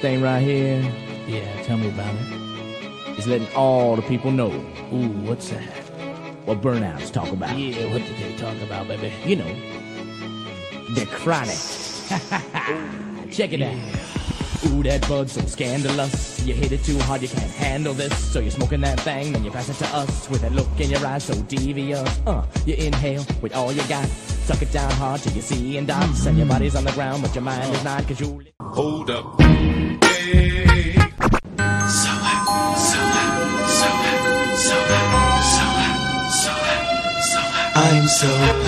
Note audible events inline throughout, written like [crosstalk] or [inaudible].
thing right here Yeah, tell me about it. it. is letting all the people know Ooh, what's that? what burnouts talk about. Yeah, what did they talk about, baby? You know, the chronic. [laughs] Check it out. Ooh, that bud's so scandalous. You hit it too hard, you can't handle this. So you're smoking that thing, then you pass it to us with that look in your eyes so devious. Uh, you inhale with all you got. Suck it down hard till you see in dots. And your body's on the ground, but your mind is not, cause you. Hold up. Hey. I'm so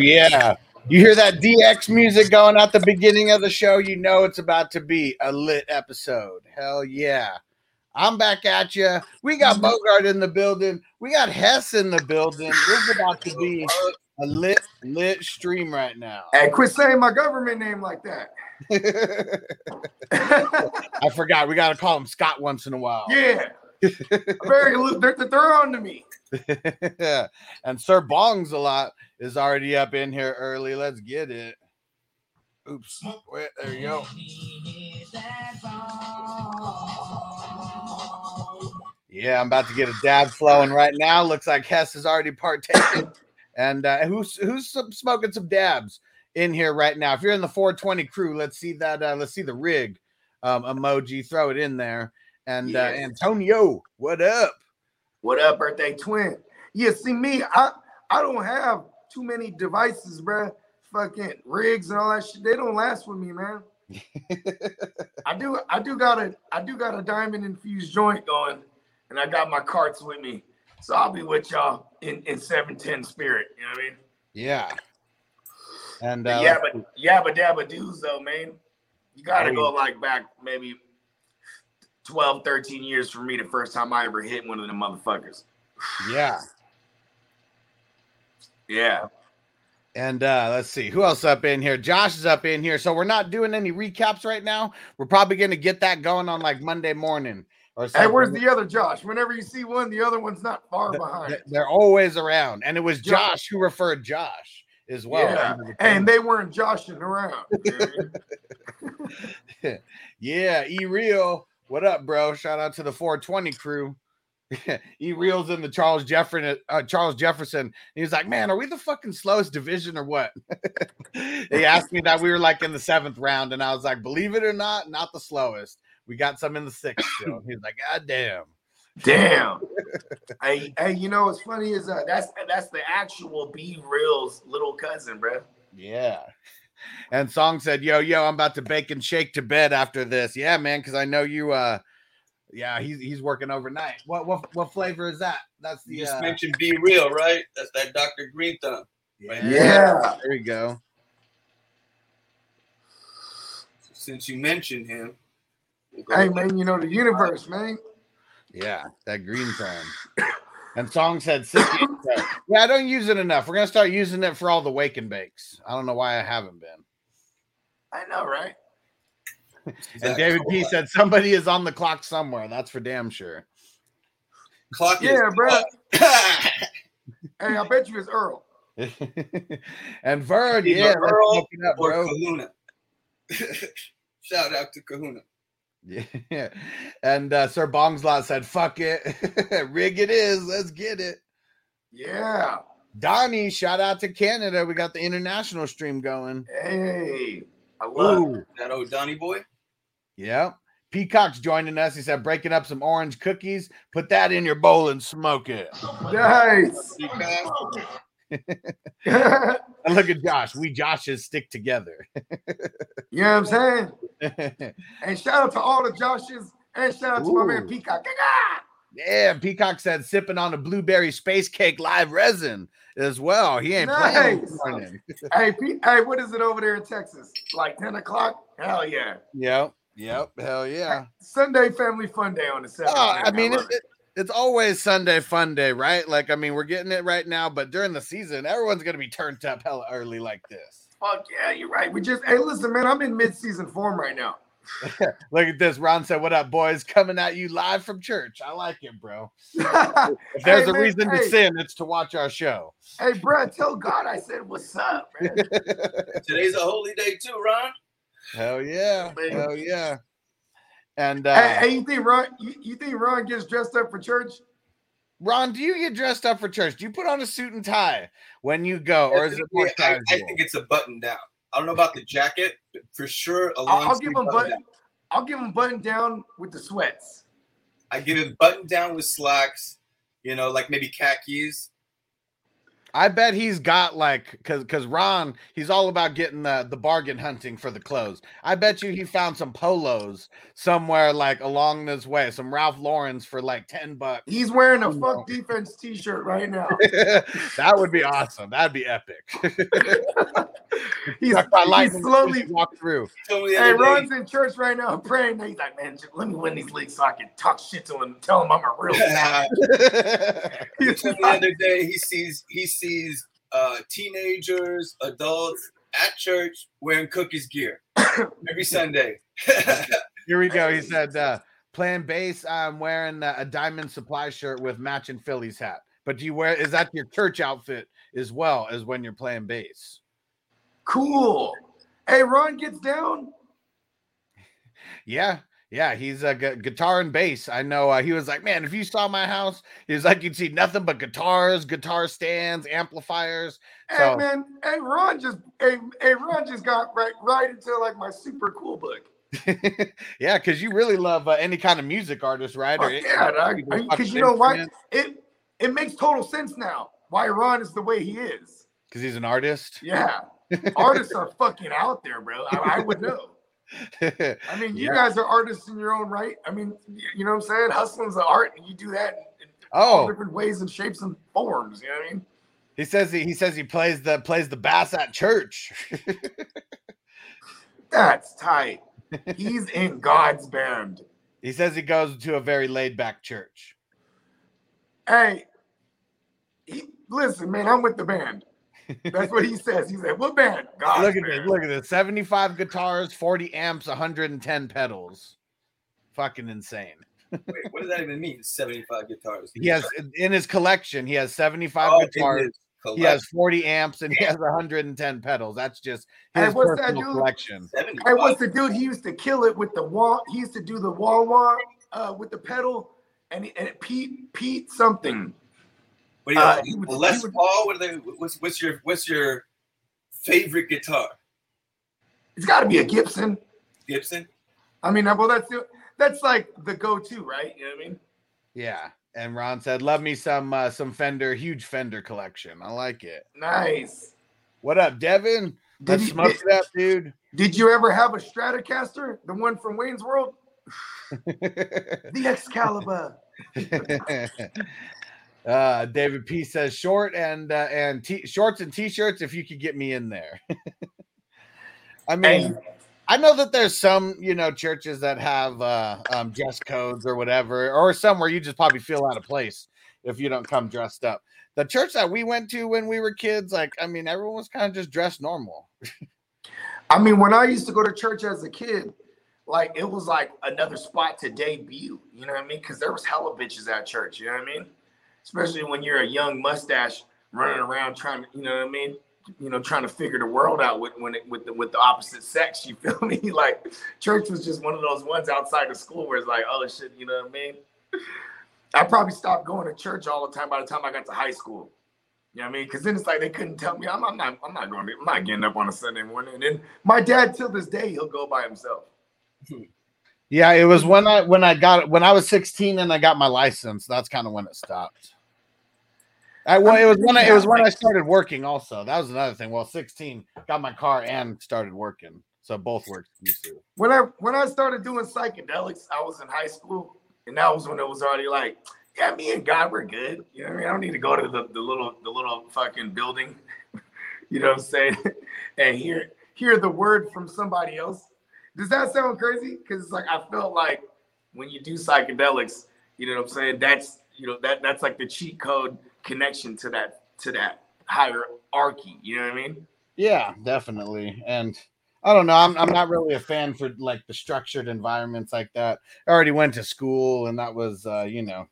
yeah. You hear that DX music going at the beginning of the show, you know it's about to be a lit episode. Hell yeah. I'm back at you. We got Bogart in the building. We got Hess in the building. This is about to be a lit, lit stream right now. Hey, quit saying my government name like that. [laughs] I forgot. We got to call him Scott once in a while. yeah. [laughs] Very, they're, they're on to me. [laughs] and Sir Bongs a lot is already up in here early. Let's get it. Oops. Wait, there you go. Yeah, I'm about to get a dab flowing right now. Looks like Hess has already partaken. And uh, who's who's smoking some dabs in here right now? If you're in the 420 crew, let's see that. Uh, let's see the rig um, emoji. Throw it in there. And uh, Antonio, what up? What up, birthday twin? Yeah, see me, I I don't have too many devices, bruh. Fucking rigs and all that shit. They don't last with me, man. [laughs] I do I do got a I do got a diamond infused joint going, and I got my carts with me. So I'll be with y'all in, in 710 spirit. You know what I mean? Yeah. And But uh, yeah, but yabba dabba doos though, man. You gotta go like back maybe 12, 13 years for me the first time I ever hit one of the motherfuckers. yeah. [sighs] Yeah. And uh, let's see who else up in here. Josh is up in here. So we're not doing any recaps right now. We're probably going to get that going on like Monday morning or Hey, where's the other Josh? Whenever you see one, the other one's not far behind. They're always around. And it was Josh. Josh who referred Josh as well. yeah. the And they weren't joshing around. you know what I mean? yeah, E Real. What up, bro? Shout out to the 420 crew. [laughs] he reels in the Charles Jefferson. Uh, Charles Jefferson. He was like, "Man, are we the fucking slowest division or what?" [laughs] he asked me that we were like in the seventh round, and I was like, "Believe it or not, not the slowest. We got some in the sixth still." He was like, "God damn." Damn. [laughs] hey, hey, you know what's funny is uh, that's that's the actual B Real's little cousin, bro. Yeah. And Song said, "Yo, yo, I'm about to bake and shake to bed after this." Yeah, man, because I know you. uh Yeah, he's he's working overnight. What what what flavor is that? That's the You just uh, mentioned B Real, right? That's that Dr. Green Thumb. yeah, Yeah. There you go. Since you mentioned him, we'll Hey man, you know the universe, man. Yeah, that green time. And Song said, "Sippy." "Yeah, I don't use it enough. We're gonna start using it for all the wake and bakes. I don't know why I haven't been." I know, right? And. David P said, "Somebody is on the clock somewhere. That's for damn sure." Clock is Yeah, bro. [laughs] Hey, I bet you it's Earl. [laughs] and Vern, yeah, Earl up, or bro. Kahuna. [laughs] Shout out to Kahuna. Yeah. [laughs] And uh, Sir Bongslot said, fuck it. [laughs] Rig it is. Let's get it. Yeah. Donnie, shout out to Canada. We got the international stream going. Hey. I love. Ooh, That old Donnie boy. Yeah. Peacock's joining us. He said, breaking up some orange cookies. Put that in your bowl and smoke it. Nice. [laughs] Look at Josh. We Joshes stick together. You know what I'm saying? [laughs] And shout out to all the Joshes and shout out to my man Peacock. yeah, Peacock said sipping on a blueberry space cake live resin as well. He ain't playing Nice. morning. [laughs] hey, Pete, hey, what is it over there in Texas? Like 10 o'clock? Hell yeah. Yep. Yep. Hell yeah. Sunday family fun day on the Saturday. Oh, I mean, love it. it- it's always Sunday fun day, right? Like, I mean, we're getting it right now, but during the season, everyone's gonna be turned up hella early like this. Fuck yeah, you're right. We just hey, listen, man. I'm in mid-season form right now. [laughs] Look at this. Ron said, What up, boys? Coming at you live from church. I like it, bro. [laughs] If hey, there's a man, reason to sin, it's to watch our show. Hey, bro, tell God I said what's up, man. [laughs] Today's a holy day too, Ron. Hell yeah. Man. Hell yeah. And uh hey, hey, you think Ron? You, you think Ron gets dressed up for church? Ron, do you get dressed up for church? Do you put on a suit and tie when you go, or is it more Yeah, I, I think it's a button down. I don't know about the jacket, but for sure. A long I'll, I'll give him button button. down. I'll give him button down with the sweats. I give him button down with slacks. You know, like maybe khakis. I bet he's got like because because Ron he's all about getting the the bargain hunting for the clothes. I bet you he found some polos somewhere like along this way, some Ralph Lauren's for like ten bucks. He's wearing a Ooh. fuck defense T-shirt right now. [laughs] that would be awesome. That'd be epic. [laughs] [laughs] He's, Talk he's slowly. walk through. Told Hey, day- Ron's in church right now praying. He's like, man, just let me win these leagues so I can talk shit to him and tell him I'm a real guy. He He's told me the other day he sees he sees uh, teenagers, adults at church wearing cookies gear [coughs] every Sunday. [laughs] Here we go. He [laughs] said, uh, playing bass, I'm wearing uh, a diamond supply shirt with matching Phillies hat. But do you wear is that your church outfit as well as when you're playing bass? cool. Hey, Ron gets down. [laughs] Yeah, yeah, he's a gu- guitar and bass. I know. Uh, he was like, man, if you saw my house, he was like, you'd see nothing but guitars, guitar stands, amplifiers. Hey So- man, hey Ron just hey, hey Ron just got right right into like my super cool book. [laughs] yeah, because you really love uh, any kind of music artist, right? Fuck yeah. Because you know what? It it makes total sense now why Ron is the way he is. Because he's an artist. Yeah, artists are fucking out there, bro. I, I would know. I mean, you Yeah. guys are artists in your own right. I mean, you know what I'm saying? Hustling's an art, and you do that in, oh, different ways and shapes and forms. You know what I mean? he says he, he says he plays the plays the bass at church. [laughs] That's tight. He's in God's band. [laughs] he says he goes to a very laid back church. Hey, he, listen, man, I'm with the band. That's what he says. He said, "What band?" God's look at band. this. Look at this. 75 guitars, 40 amps, 110 pedals. Fucking insane. Wait, what does that even mean? Seventy-five guitars. He has in his collection, he has 75 Oh, guitars. He has 40 amps and he has 110 pedals. That's just Hey, his what's that personal dude? collection. Hey, 75. what's the dude? He used to kill it with the wall. He used to do the wall wah uh, with the pedal, and and it, Pete Pete something. What do you uh, got? would- Les would- Paul. What are they? What's what's your what's your favorite guitar? It's got to be a Gibson. Gibson. I mean, well, that's that's like the go-to, right? You know what I mean? Yeah. And Ron said, "Love me some uh, some Fender, huge Fender collection. I like it." Nice. What up, Devin? Did, Let's you, smoke did, it up, dude. did you ever have a Stratocaster, the one from Wayne's World, [laughs] the Excalibur? [laughs] uh, David P says short and uh, and t- shorts and t-shirts if you could get me in there. [laughs] I mean, I know that there's some, you know, churches that have uh, um, dress codes or whatever, or some where you just probably feel out of place if you don't come dressed up. The church that we went to when we were kids, like, I mean, everyone was kind of just dressed normal. I mean, when I used to go to church as a kid, like it was like another spot to debut. You know what I mean? Because there was hella bitches at church. You know what I mean? Especially when you're a young mustache running around trying to, you know what I mean? You know, trying to figure the world out with when it, with the with the opposite sex. You feel [laughs] me? Like church was just one of those ones outside of school where it's like, oh shit, you know what I mean? I probably stopped going to church all the time by the time I got to high school. You know what I mean? Because then it's like they couldn't tell me I'm, I'm not I'm not going to I'm not getting up on a Sunday morning. And then my dad till this day he'll go by himself. Yeah, it was when I when I got when I was 16 and I got my license. That's kind of when it stopped. I well, it was when I, it was when I started working. Also, that was another thing. Well, 16 got my car and started working, so both worked. When I when I started doing psychedelics, I was in high school, and that was when it was already like, yeah, me and God we're good. You know what I mean? I don't need to go to the, the little the little fucking building. [laughs] you know what I'm saying? [laughs] and hear hear the word from somebody else. Does that sound crazy? Because it's like I felt like when you do psychedelics, you know what I'm saying? That's you know that that's like the cheat code connection to that to that hierarchy. You know what I mean? Yeah, definitely. And I don't know. I'm I'm not really a fan for like the structured environments like that. I already went to school, and that was uh, you know.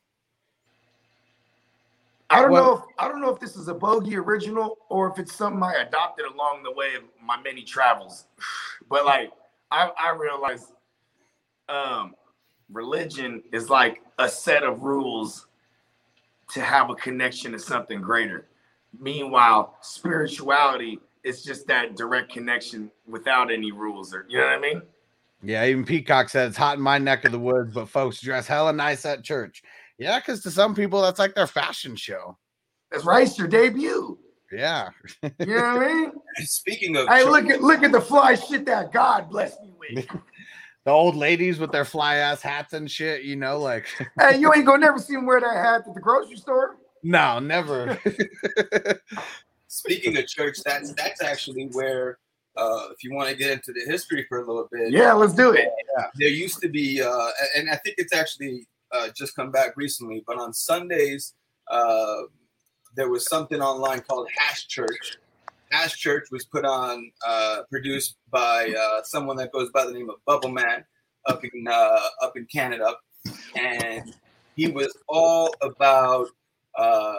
I don't Well- know if I don't know if this is a bogey original or if it's something I adopted along the way of my many travels. [sighs] But like I, I realized um religion is like a set of rules to have a connection to something greater. Meanwhile, spirituality is just that direct connection without any rules or you know what I mean? Yeah, even Peacock said it's hot in my neck of the woods, but folks dress hella nice at church. Yeah, because to some people that's like their fashion show. That's right, it's your debut. Yeah. You know what I mean? [laughs] Speaking of, Hey, church- look at look at the fly shit that God blessed me with. [laughs] The old ladies with their fly ass hats and shit, you know, like [laughs] hey, you ain't gonna never see them wear that hat at the grocery store. no, never. [laughs] Speaking of church, that's that's actually where, uh, if you want to get into the history for a little bit, Yeah, let's do it. there used to be, uh, and I think it's actually uh, just come back recently, but on Sundays, uh, there was something online called Hash Church. Hash Church was put on, uh, produced by uh, someone that goes by the name of Bubble Man up in uh, up in Canada, and he was all about, uh,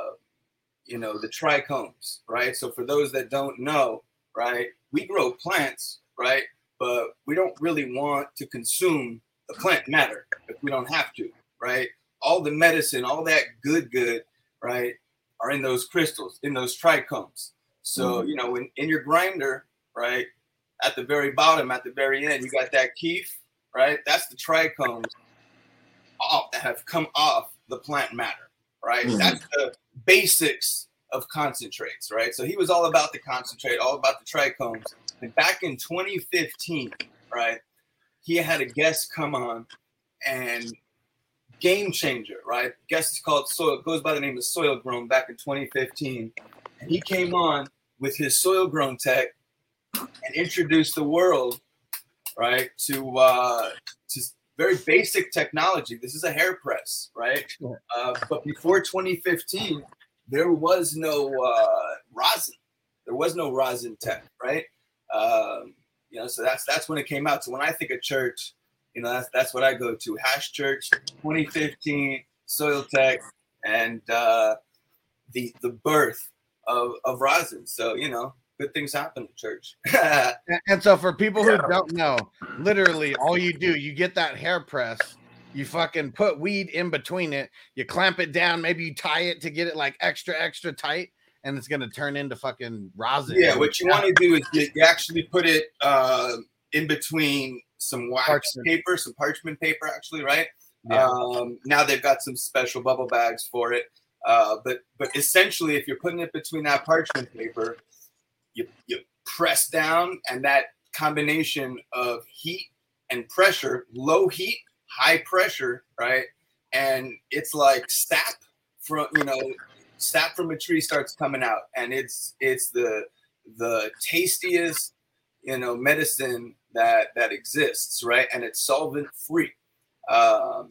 you know, the trichomes, right? So for those that don't know, right, we grow plants, right, but we don't really want to consume the plant matter if we don't have to, right? All the medicine, all that good, good, right, are in those crystals, in those trichomes. So, you know, in, in your grinder, right, at the very bottom, at the very end, you got that kief, right? That's the trichomes off that have come off the plant matter, right? Mhm. That's the basics of concentrates, right? So he was all about the concentrate, all about the trichomes. And back in 2015, right, he had a guest come on and game changer, right? Guest is called Soil, goes by the name of Soil Grown back in 2015. And he came on with his soil grown tech and introduced the world, right, to uh, to very basic technology. This is a hair press, right? Uh, but before 2015, there was no uh, rosin. There was no rosin tech, right? Um, you know, so that's that's when it came out. So when I think of church, you know, that's that's what I go to. Hash Church, 2015, Soil Tech, and uh, the the birth of of rosin. So you know, good things happen in church. [laughs] And- And so for people who don't know, literally all you do, you get that hair press, you fucking put weed in between it, you clamp it down, maybe you tie it to get it like extra, extra tight, and it's gonna turn into fucking rosin. yeah, what you want to do is you, you actually put it uh, in between some wax Parchment. paper, some parchment paper, actually, right? Yeah. Um, now they've got some special bubble bags for it. Uh, but but essentially, if you're putting it between that parchment paper, you you press down, and that combination of heat and pressure, low heat, high pressure, right? And it's like sap from you know, sap from a tree starts coming out, and it's it's the the tastiest you know medicine that that exists, right? And it's solvent free. Um,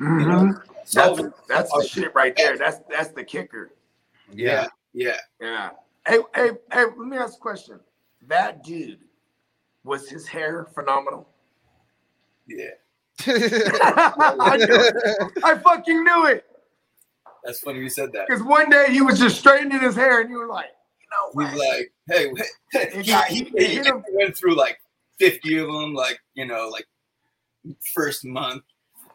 you know, Mhm. That's solvent that's the shit right there. That's that's the kicker. yeah. yeah. Yeah. Hey, hey, hey, let me ask a question. That dude, was his hair phenomenal? Yeah, [laughs] I, knew it. I fucking knew it. that's funny you said that. Because one day he was just straightening his hair and you were like, you know He's like, hey, wait. [laughs] It he, he, he went through like 50 of them, like, you know, like first month.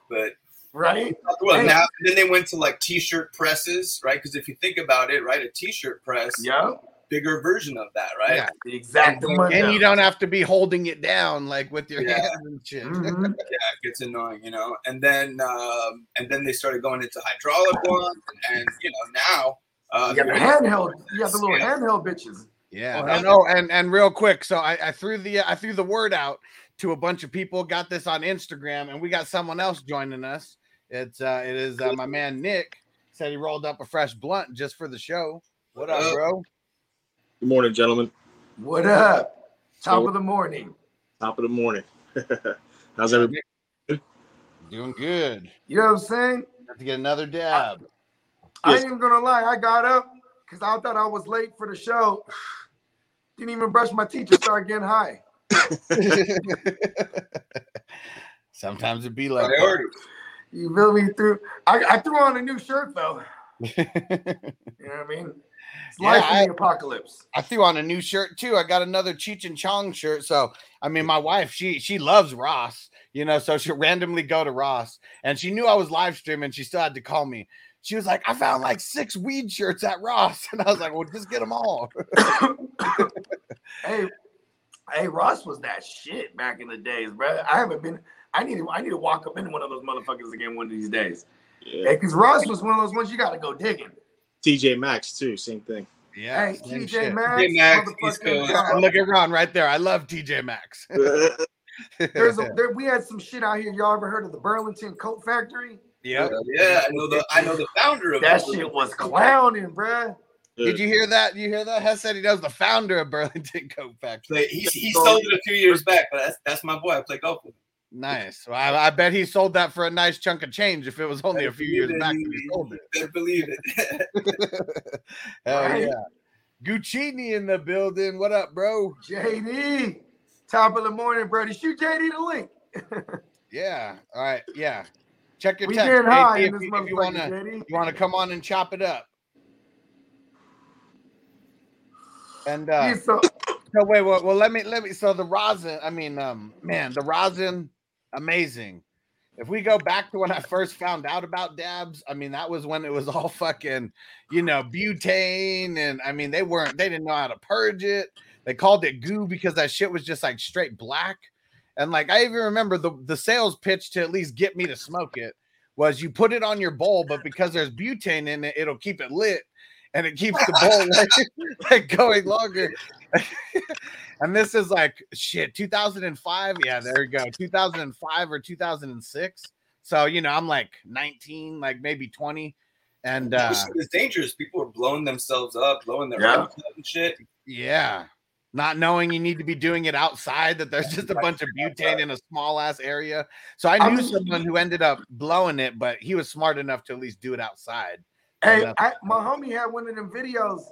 But right? Well, Hey. now then they went to like t-shirt presses, right? Because if you think about it, right, a t-shirt press, Yeah, bigger version of that, right? Yeah. the exact and, money. and you don't have to be holding it down like with your Yeah. hands and shit. Mhm. [laughs] Yeah, it gets annoying, you know. And then um, and then they started going into hydraulic ones, and you know now. Uh, You got the handheld. You got the little Yeah. handheld bitches. Yeah. Oh, and oh, and and real quick, so I, I threw the I threw the word out to a bunch of people. Got this on Instagram, and we got someone else joining us. It's uh it is uh, my man Nick said he rolled up a fresh blunt just for the show. What up, bro? Good morning, gentlemen. What up? Top So- of the morning. Top of the morning. [laughs] How's everybody? Doing good. You know what I'm saying? Have to get another dab. I Yes. ain't gonna lie. I got up because I thought I was late for the show. [sighs] Didn't even brush my teeth. Just started getting high. [laughs] [laughs] Sometimes it be like that. priority. You feel me? Through I, I threw on a new shirt though. [laughs] You know what I mean? It's Yeah, life I- in the apocalypse. I threw on a new shirt too. I got another Cheech and Chong shirt. So I mean, my wife, she she loves Ross, you know, so she'll randomly go to Ross and she knew I was live streaming. She still had to call me. She was like, I found like six weed shirts at Ross. [laughs] And I was like, Well, just get them all. [laughs] Hey, hey, Ross was that shit back in the days, bro. I haven't been. I need to. I need to walk up in one of those motherfuckers again one of these days. Yeah. Hey, because Ross was one of those ones you got to go digging. TJ Maxx too, same thing. Yeah. Hey, same TJ. Maxx, TJ Maxx, motherfucker. feeling- And look at Ron right there. I love TJ Maxx. [laughs] There's a, there, we had some shit out here. Y'all ever heard of the Burlington Coat Factory? Yeah, Yeah, I know the I know the founder of That it. shit was clowning, bruh. Did you hear that? You hear that? Hess said he knows the founder of Burlington Coat Factory. He, he sold it a few years back, but that's that's my boy. I play golf with. him. Nice. Well, I, I bet he sold that for a nice chunk of change if it was only a few years Believe it, back you- that he sold it. you better believe it. [laughs] Hell Right. yeah. Guccini in the building. What up, bro? JD, top of the morning, Brody. Shoot JD the link. [laughs] Yeah. All right. Yeah. Check your We text. getting high if, in this you, if you wanna JD. you wanna come on and chop it up. And uh Yeah, so, so wait, well, well let me let me so the rosin, I mean, um, man, the rosin, amazing. If we go back to when I first found out about dabs, I mean, that was when it was all fucking, you know, butane, and I mean, they weren't, they didn't know how to purge it. They called it goo because that shit was just like straight black. And like, I even remember the the sales pitch to at least get me to smoke it was you put it on your bowl, but because there's butane in it, it'll keep it lit and it keeps the bowl [laughs] [laughs] like, like going longer. [laughs] and this is like shit, 2005. Yeah, there you go. 2005 or 2006. So, you know, I'm like 19, like maybe 20. And uh That shit dangerous. People are blowing themselves up, blowing their Yeah. up and shit. yeah, not knowing you need to be doing it outside, that there's just a bunch of butane in a small ass area. So I I knew mean- someone who ended up blowing it, but he was smart enough to at least do it outside. hey, I, my homie had one of them videos,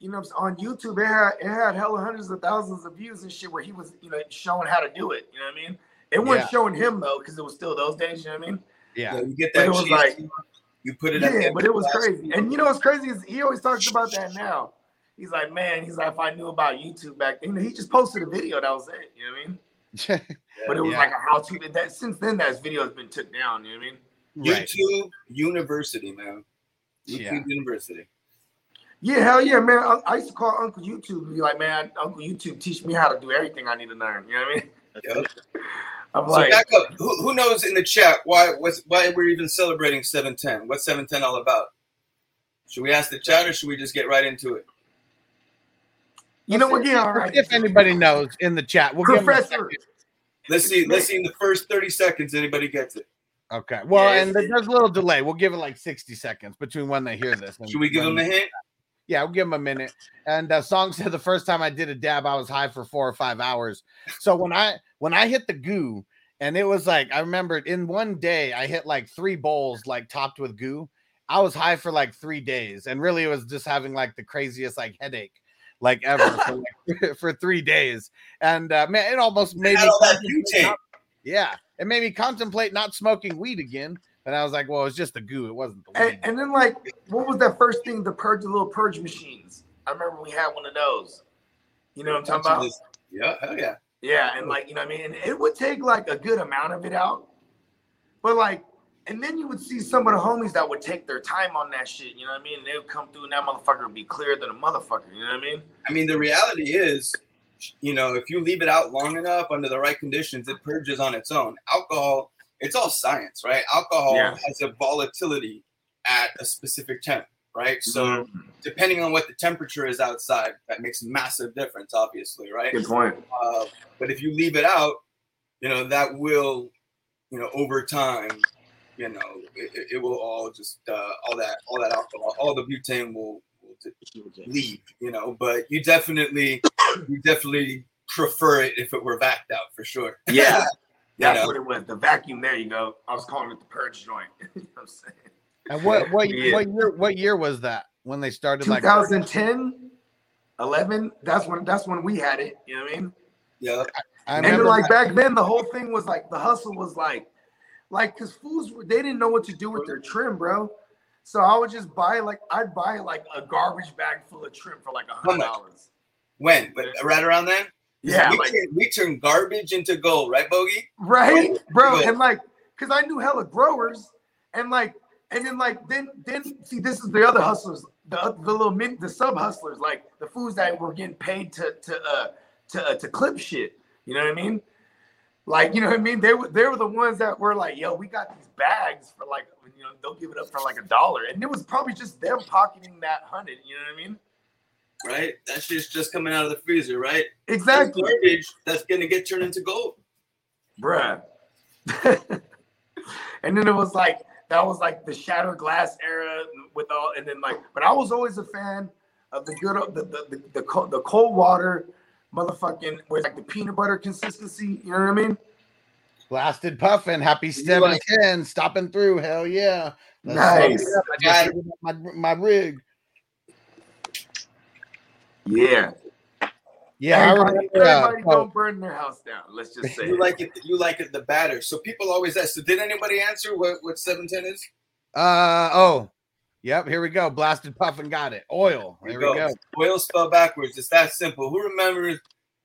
you know, on YouTube. It had it had hella hundreds of thousands of views and shit where he was, you know, showing how to do it. You know what I mean? It wasn't Yeah. showing him though, because it was still those days. You know what I mean? Yeah. Yeah, you get But that it was like- you put it at Yeah, but it was glass. crazy. And you know what's crazy is he always talks about that now. He's like, man, he's like, if I knew about YouTube back then, he just posted a video. That was it. You know what I mean? [laughs] But it was Yeah. like a how to that since then that video has been took down. You know what I mean? Right. YouTube University, man. YouTube Yeah. University. Yeah, hell yeah, man. I, I used to call Uncle YouTube and be like, man, Uncle YouTube teach me how to do everything I need to learn. You know what I mean? Yep. [laughs] I'm So like, back up. Who, who knows in the chat why what's, why we're even celebrating 710? What's 710 all about? Should we ask the chat or should we just get right into it? you know what? Yeah, all right. If anybody knows in the chat, we'll give 'em a Professor, second. Let's see. Let's see in the first 30 seconds anybody gets it. Okay. Well, Yeah, and there's a little delay. We'll give it like 60 seconds between when they hear this. and Should we give them a hint? Yeah, we'll give him a minute. And uh, Song [laughs] said the first time I did a dab, I was high for four or five hours. So when I when I hit the goo, and it was like I remembered in one day I hit like three bowls like topped with goo. I was high for like three days, and really it was just having like the craziest like headache like ever [laughs] for, like, [laughs] for three days. And uh, man, it almost made me all that contemplate butane. not- yeah, it made me contemplate not smoking weed again. And I was like, well, it's just the goo. It wasn't the weed. and, and then like, what was that first thing? The purge, the little purge machines. I remember we had one of those. You know what I'm talking about? Yeah, hell yeah. Yeah, and like you know, what I mean, and it would take like a good amount of it out, but like, and then you would see some of the homies that would take their time on that shit. You know what I mean? And they would come through, and that motherfucker would be clearer than a motherfucker. You know what I mean? I mean, the reality is, you know, if you leave it out long enough under the right conditions, it purges on its own. Alcohol, it's all science, right? Alcohol Yeah. has a volatility at a specific temp, right? So Mhm. depending on what the temperature is outside, that makes a massive difference, obviously, right? Good point. Uh, but if you leave it out, you know, that will, you know, over time, you know, it, it- it will all just uh, all that all that alcohol, all the butane will, will leave, you know. But you definitely, you definitely prefer it if it were backed out for sure. Yeah. [laughs] You That's know? what it was. The vacuum. There you go. I was calling it the purge joint. [laughs] you know what I'm saying? And what what Yeah. what year what year was that when they started like 2010, 11. That's when that's when we had it. You know what I mean? Yeah. I and then remember like back then, the whole thing was like the hustle was like, like because fools they didn't know what to do with their trim, bro. So I would just buy like I'd buy like a garbage bag full of trim for like a hundred dollars. When? But right around then? Yeah, We, like- turned, we turned garbage into gold, right, Bogey? right bro Good. and like because i knew hella growers and like and then like then then see this is the other hustlers the, the little min the sub hustlers like the fools that were getting paid to to uh to uh, to clip shit you know what i mean like you know what i mean they were they were the ones that were like yo we got these bags for like you know they'll give it up for like a dollar and it was probably just them pocketing that hundred you know what i mean Right? That shit's just coming out of the freezer, right? Exactly. That's garbage that's gonna get turned into gold. bruh. [laughs] and then it was like that was like the shattered glass era with all, and then like, but I was always a fan of the good, the the the, the, cold, the cold water, motherfucking with like the peanut butter consistency. You know what I mean? blasted puffin, happy You like- 710, stopping through. Hell yeah. Let's Nice. stop it. I just my, my rig. Yeah. Yeah, I remember, uh, everybody oh. don't burn their house down. Let's just say. You like it, you like it the batter. So people always ask, so did anybody answer what, what 710 is? Uh oh. Yep, here we go. Blasted puff and got it. Oil. There we go. Oil spelled backwards. It's that simple. Who remembers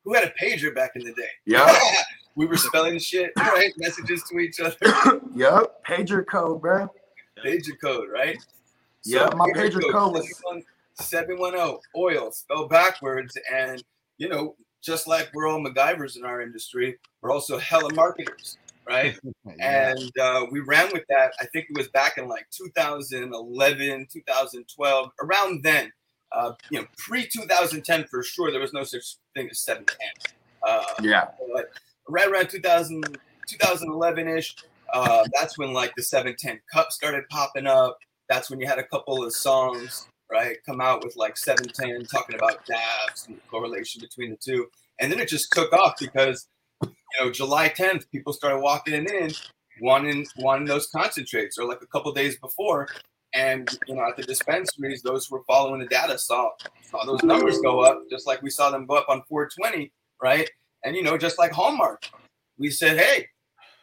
who had a pager back in the day? Yeah. [laughs] we were spelling shit, [laughs] right? Messages to each other. [laughs] Yep. Pager code, bro. Pager code, right? Yeah, my pager code was 710 oil spelled backwards. And, you know, just like we're all MacGyvers in our industry, we're also hella marketers, right? [laughs] And uh, we ran with that. I think it was back in like 2011, 2012, around then. Uh, you know, pre 2010 for sure, there was no such thing as 710. Uh, Yeah. But right around 2000, 2011 ish, uh, that's when like the 710 Cup started popping up. That's when you had a couple of songs, right, come out with like 710 talking about dabs and the correlation between the two. And then it just took off because, you know, July 10th, people started walking in wanting wanting those concentrates or like a couple days before. And you know, at the dispensaries, those who were following the data saw saw those numbers go up, just like we saw them go up on 420, right? And you know, just like Hallmark, we said, hey,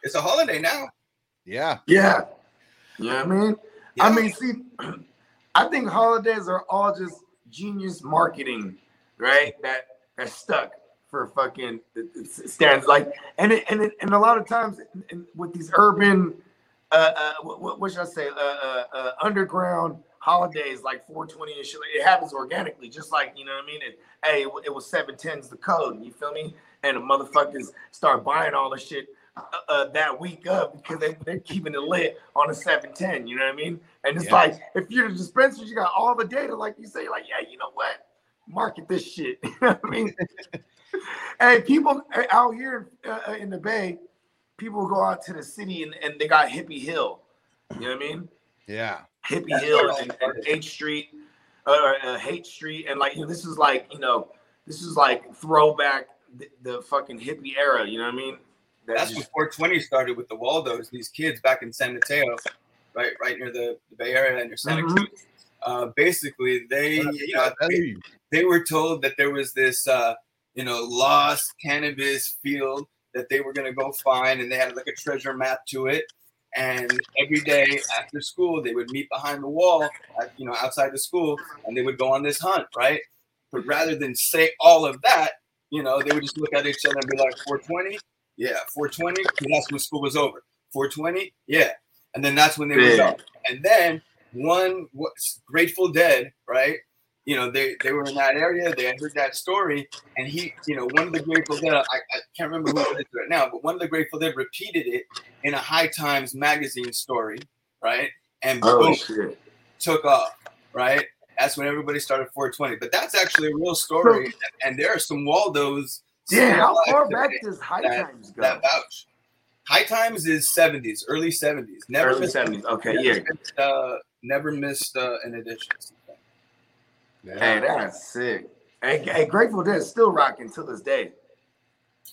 it's a holiday now. Yeah. Yeah. You know what I mean? I mean, see, I think holidays are all just genius marketing, right? That that stuck for fucking stands like, and it, and it, and a lot of times with these urban, uh, uh what, what should I say, uh, uh, uh, underground holidays like 420 and shit, it happens organically, just like you know what I mean. It, hey, it, it was 710's the code, you feel me? And the motherfuckers start buying all the shit uh, uh, that week up because they, they're keeping it lit on a 710, you know what I mean? And it's Yeah. like, if you're the dispensary, you got all the data, like you say, like, yeah, you know what? Market this shit. [laughs] you know what I mean? [laughs] hey, people uh, out here uh, uh, in the Bay, people go out to the city and, and they got Hippie Hill. You know what I mean? Yeah. Hippie That's Hill and, and H Street, uh, uh, Haight Street, and like you know, this is like you know, this is like throwback the, the fucking hippie era. You know what I mean? That That's just- when 420 started with the Waldos. These kids back in San Mateo, right, right near the, the Bay Area and near Santa Mhm. Cruz. Uh, basically, they, you know, they, they were told that there was this, uh, you know, lost cannabis field that they were going to go find, and they had like a treasure map to it. And every day after school, they would meet behind the wall, at, you know, outside the school, and they would go on this hunt, right? But rather than say all of that, you know, they would just look at each other and be like, 420? Yeah, 420? That's when school was over. 420? Yeah. and then that's when they Yeah. up. And then one was Grateful Dead, right? You know, they they were in that area. They had heard that story, and he, you know, one of the Grateful Dead. I, I can't remember who it is right now, but one of the Grateful Dead repeated it in a High Times magazine story, right? And Oh boom, took off, right? That's when everybody started 420. But that's actually a real story, and there are some Waldos. Yeah, how far back does High that- Times go? That vouch. High Times is 70s, early 70s. Never Early missed, seventies. Okay, never yeah. missed, uh, never missed uh, an edition. Hey, that's sick. Hey, hey, Grateful Dead is still rocking to this day.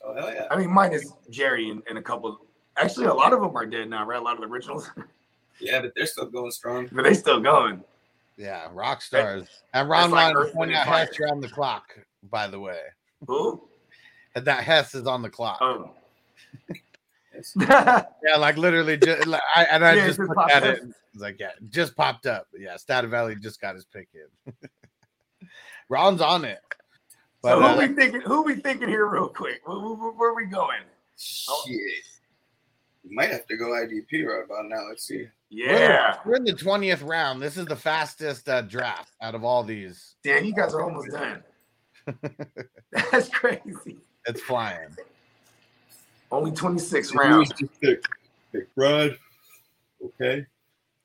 Oh hell yeah! I mean, minus Jerry and, and a couple. Actually, a lot of them are dead now, right? A lot of the originals, [laughs] Yeah, but they're still going strong. but they still going. Yeah, rock stars. And Ron That's like Line Earth, pointing out and Hess on the clock, by the way. Who? And that Hess is on the clock. Oh. [laughs] Yeah, like literally, just, like, I, and I Yeah, just just looked popped at up. it. It's like, yeah, just popped up. Yeah, Stata Valley just got his pick in. [laughs] Ron's on it. But so uh, who we thinking? Who we thinking here, real quick? Where, where, where we going? Oh. Shit. You might have to go IDP right about now. Let's see. Yeah, we're in the 20th round. This is the fastest uh, draft out of all these. damn, you guys are almost done. [laughs] That's crazy. It's flying. Only twenty six Who rounds. was the pick? Pick Brad. Okay.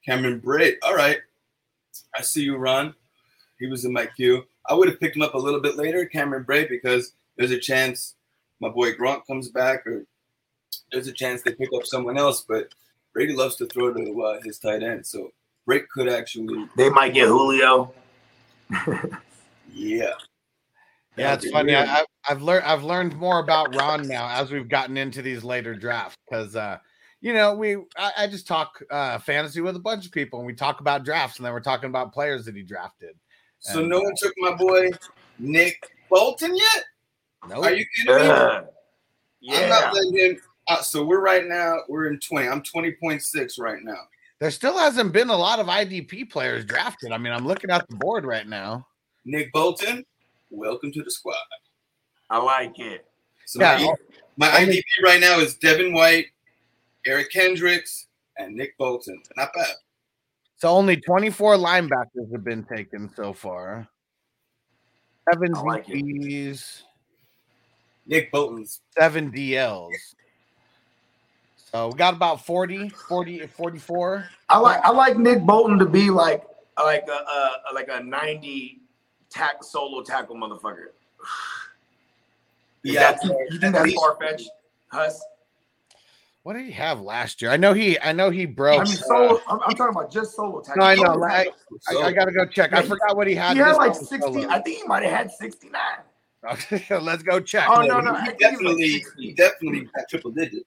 Cameron Brate. All right. I see you, Ron. He was in my queue. I would have picked him up a little bit later, Cameron Brate, because there's a chance my boy Gronk comes back, or there's a chance they pick up someone else. But Brady loves to throw to uh, his tight end, so Brate could actually, They might get Julio. [laughs] yeah. Yeah, it's That'd be funny. weird. I, I- I've learned I've learned more about Ron now as we've gotten into these later drafts because uh, you know we I, I just talk uh, fantasy with a bunch of people and we talk about drafts and then we're talking about players that he drafted. So And, no one took my boy Nick Bolton yet? Nope. Are you kidding me? Uh, I'm yeah. not letting him. Uh, so we're right now. We're in twenty. I'm twenty point six right now. There still hasn't been a lot of IDP players drafted. I mean, I'm looking at the board right now. Nick Bolton, welcome to the squad. I like it. So Yeah, my, my IDP right now is Devin White, Eric Kendricks, and Nick Bolton. Not bad. So only 24 linebackers have been taken so far. Seven like. DBs, Nick Bolton's seven DLs. So we got about 40, 40, 44. I like I like Nick Bolton to be like like a, a like a ninety tack solo tackle motherfucker. [sighs] Is yeah. that too- you think that's far fetched, Huss? What did he have last year? I know he, I know he broke. I mean, uh, solo. I'm, I'm talking about just solo tackle. no, I know. Solo like, tackle. I, I gotta go check. I forgot what he had. He had like sixty. solo. I think he might have had sixty nine. [laughs] Let's go check. Oh, no, no, he I think it was like definitely, he definitely got triple digit.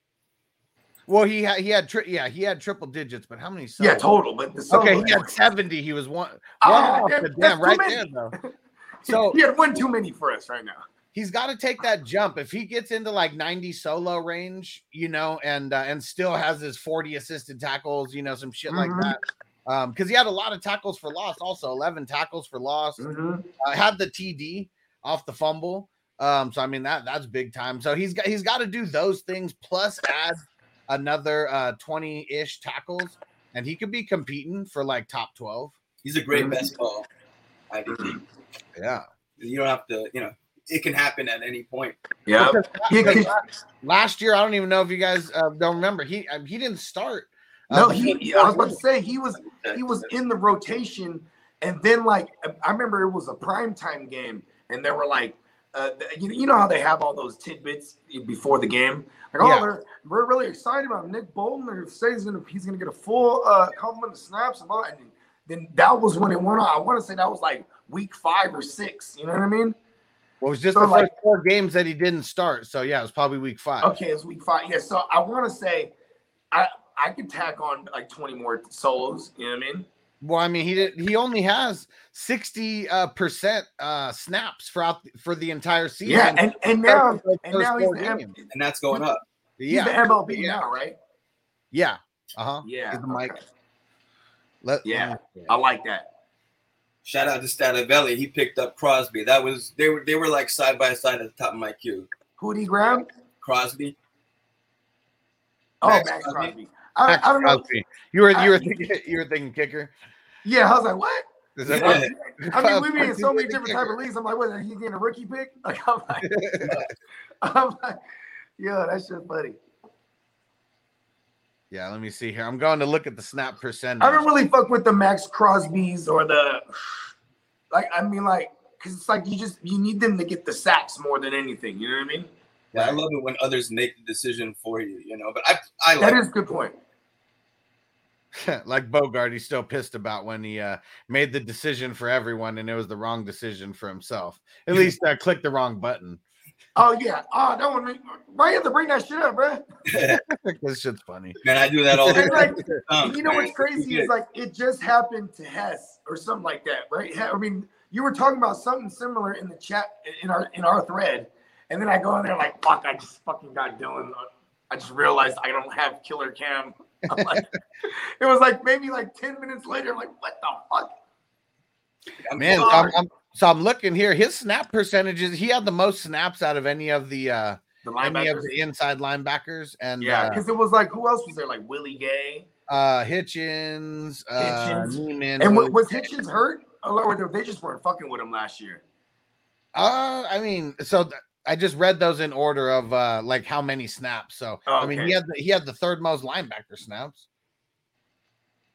Well, he had, he had, tri- yeah, he had triple digits, but how many? Yeah, total. But the Okay, he had 70. He was one, one Oh, that- that's damn right many. there, though. [laughs] So he had one too many for us right now. he's got to take that jump. If he gets into like 90 solo range, you know, and uh, and still has his 40 assisted tackles, you know, some shit Mhm. like that. Um, because he had a lot of tackles for loss, also 11 tackles for loss. Mhm. Uh, had the TD off the fumble. Um, so I mean that that's big time. So he's got he's got to do those things plus add another uh 20-ish tackles, and he could be competing for like top 12. He's a great best ball IDP. Yeah. You don't have to, you know, it can happen at any point. Yeah. Because He because could- last, last year, I don't even know if you guys uh, don't remember. He uh, he didn't start. No, the he. first I was four about to say he was he was in the rotation, and then like I remember it was a prime time game, and there were like, uh, you, you know how they have all those tidbits before the game. Like, oh, Yeah. we're really excited about Nick Bolton. They say he's gonna he's gonna get a full uh, complement of snaps and all. And then that was when it went on. I want to say that was like week five or six. You know what I mean? Well, it was just So, the like- first four games that he didn't start. So yeah, it was probably week five. Okay, it's week five. Yeah, so I want to say, I I could tack on like twenty more solos. You know what I mean? Well, I mean, he did. He only has sixty uh, percent uh, snaps throughout for the entire season. Yeah, and and now and now he's the, M- And that's going up. he's yeah, the MLB yeah, now, right? yeah, uh huh. Yeah, Give the mic. okay. Let, Yeah. let I like that. Shout out to Statavelli. He picked up Crosby. That was they were they were like side by side at the top of my queue. Who did he grab? Crosby. Oh, Maxx Maxx Crosby. Crosby. I, I don't know. You were you were thinking [laughs] you were thinking kicker. Yeah, I was like, what? Is that Yeah. what- [laughs] I mean, we be [laughs] in so many different type of leagues. I'm like, what? He getting a rookie pick? Like, I'm like, I'm like, yo, that shit funny. Yeah, let me see here. I'm going to look at the snap percentage. I don't really fuck with the Maxx Crosby's or the like. I mean, like, cause it's like you just you need them to get the sacks more than anything. You know what I mean? Yeah, I love it when others make the decision for you, you know. But I, I like That is a good point. [laughs] like Bogart, he's still pissed about when he uh, made the decision for everyone and it was the wrong decision for himself. At least uh, click the wrong button. Oh yeah. Oh, that one. Why you have to bring that shit up, bro? [laughs] [laughs] this shit's funny. man, I do that all the And like, time. you know what's crazy is like it just happened to Hess or something like that, right? I mean, you were talking about something similar in the chat in our in our thread, and then I go in there like, fuck, I just fucking got Dylan. I just realized I don't have Killer Cam. [laughs] Like, it was like maybe like ten minutes later, I'm like, what the fuck? I'm Man, so I'm, I'm- so I'm looking here. His snap percentages, he had the most snaps out of any of the uh The any of the inside linebackers and Yeah, uh, because it was like who else was there? Like Willie Gay. uh Hitchens, uh Hitchens. Niemann, And Willie was Hitchens hurt? Or they- they just weren't fucking with him last year. Uh, I mean, so th- I just read those in order of uh like how many snaps. So Oh, I mean, okay. he had the, he had the third most linebacker snaps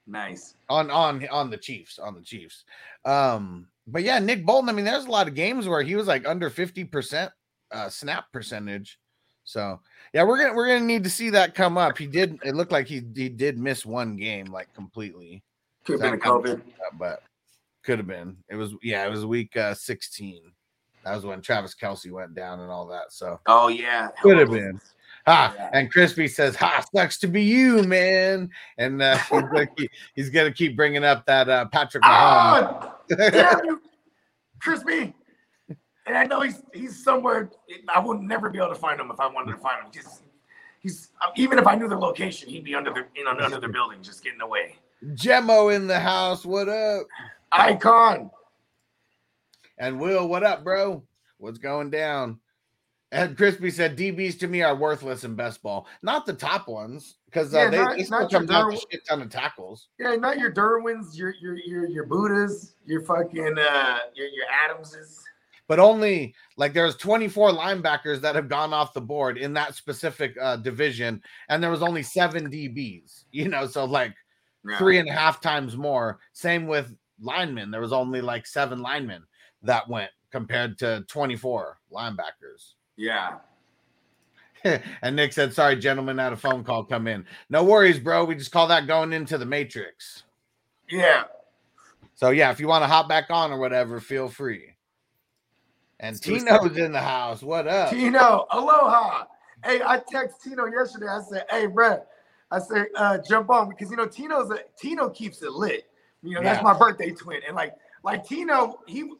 Nice. on on on the Chiefs on the Chiefs. Um, but yeah, Nick Bolton. I mean, there's a lot of games where he was like under fifty percent uh snap percentage. So yeah, we're gonna we're gonna need to see that come up. He did. It looked like he he did miss one game like completely. Could have been a COVID. up, but could have been. It was yeah, it was week uh 16. That was when Travis Kelce went down and all that. So Oh yeah. could have been. Ha, Yeah. and Crispy says, "Ha, sucks to be you, man." And uh, [laughs] he's, gonna keep, he's gonna keep bringing up that uh, Patrick Mahomes. Ah, you, [laughs] Crispy. And I know he's he's somewhere. I would never be able to find him if I wanted to find him. Just he's even if I knew the location, he'd be under the in under the building, just getting away. Gemmo in the house. What up? Icon. And Will, what up, bro? What's going down? And Crispy said, "DBs to me are worthless in best ball. Not the top ones, because uh, Yeah, they, not- they still come down to shit ton of tackles." Yeah, not your Derwins, your your your your Buddas, your fucking uh your your Adamses. but only like there's 24 linebackers that have gone off the board in that specific uh, division, and there was only seven DBs. You know, so like Yeah. three and a half times more. Same with linemen. There was only like seven linemen that went compared to 24 linebackers. Yeah. [laughs] and Nick said, "Sorry, gentlemen, had a phone call come in. No worries, bro. We just call that going into the matrix. Yeah. So yeah, if you want to hop back on or whatever, feel free." And Tino's in the house. What up? Tino, aloha. Hey, I text Tino yesterday. I said, "Hey, bro," I said, uh, "Jump on," because you know Tino's a Tino keeps it lit. You know, that's my birthday twin, and like, like Tino, he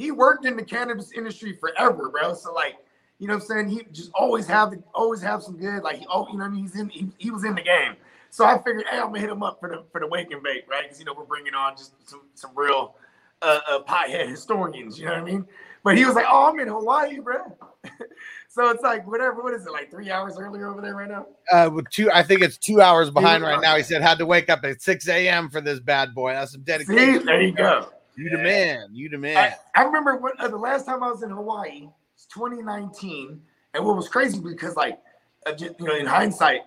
he worked in the cannabis industry forever, bro. So like, you know, what I'm saying he just always have always have some good, like, oh, you know, what I mean? he's in he, he was in the game. So I figured, hey, I'm gonna hit him up for the for the wake and bake, right? Because you know we're bringing on just some some real uh, uh pothead historians, you know what I mean? But he was like, "Oh, I'm in Hawaii, bro." [laughs] so it's like whatever. What is it like? Three hours earlier over there right now? Uh, with two, I think it's two hours behind right now. He said had to wake up at 6 a.m. for this bad boy. That's some See, dedication. there you go. You the man. You the man. I, I remember when, uh, the last time I was in Hawaii, it's 2019, and what was crazy because like, uh, just, you know, in hindsight,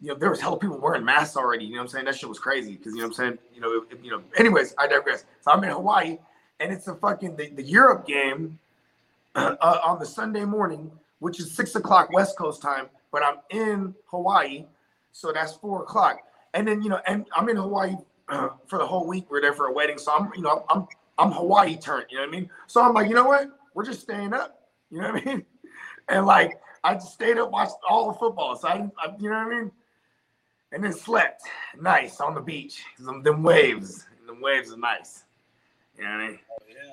you know, there was hella people wearing masks already. You know what I'm saying? That shit was crazy because you know what I'm saying. You know, if, you know. Anyways, I digress. So I'm in Hawaii, and it's a fucking the, the Europe game [clears throat] uh, on the Sunday morning, which is six o'clock West Coast time. But I'm in Hawaii, so that's four o'clock. And then you know, and I'm in Hawaii uh, [clears throat] for the whole week. We're there for a wedding, so I'm you know I'm I'm Hawaii turned. You know what I mean? So I'm like, you know what? We're just staying up. You know what I mean? [laughs] And like I just stayed up, watched all the football. So I, I you know what I mean? And then slept nice on the beach. Them, them waves, them waves are nice. You know what I mean?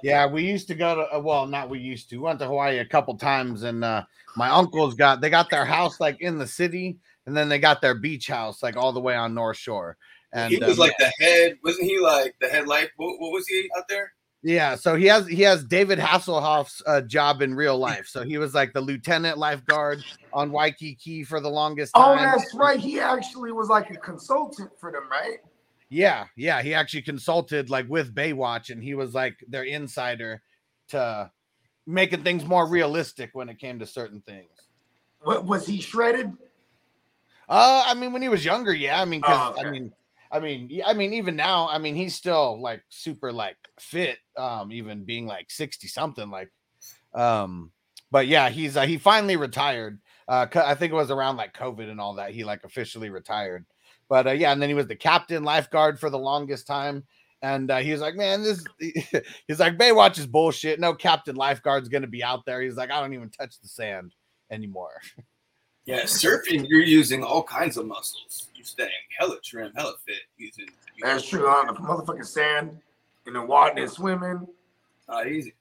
Yeah, we used to go to uh, well, not we used to. We went to Hawaii a couple times, and uh my uncles got they got their house like in the city, and then they got their beach house like all the way on North Shore. And he was um, like the head, wasn't he? Like the head life. What, what was he out there? Yeah, so he has he has David Hasselhoff's uh, job in real life. So he was like the lieutenant lifeguard on Waikiki for the longest time. Oh, time. that's right. He actually was like a consultant for them, right? Yeah, yeah, he actually consulted like with Baywatch, and he was like their insider to making things more realistic when it came to certain things. What was he shredded? Uh, I mean, when he was younger, yeah. I mean, 'cause, Oh, okay. I mean, I mean, I mean, even now, I mean, he's still like super like fit, um, even being like sixty something, like, um, but yeah, he's uh, he finally retired. Uh, I think it was around like COVID and all that. He like officially retired, but uh, yeah, and then he was the captain lifeguard for the longest time. And uh, he was like, man, this [laughs] he's like, Baywatch is bullshit. No captain lifeguard's gonna be out there. He's like, I don't even touch the sand anymore. [laughs] Yeah, surfing, you're using all kinds of muscles. You're staying hella trim, hella fit using. That's true. On the motherfucking sand, in the water, and swimming. Not easy.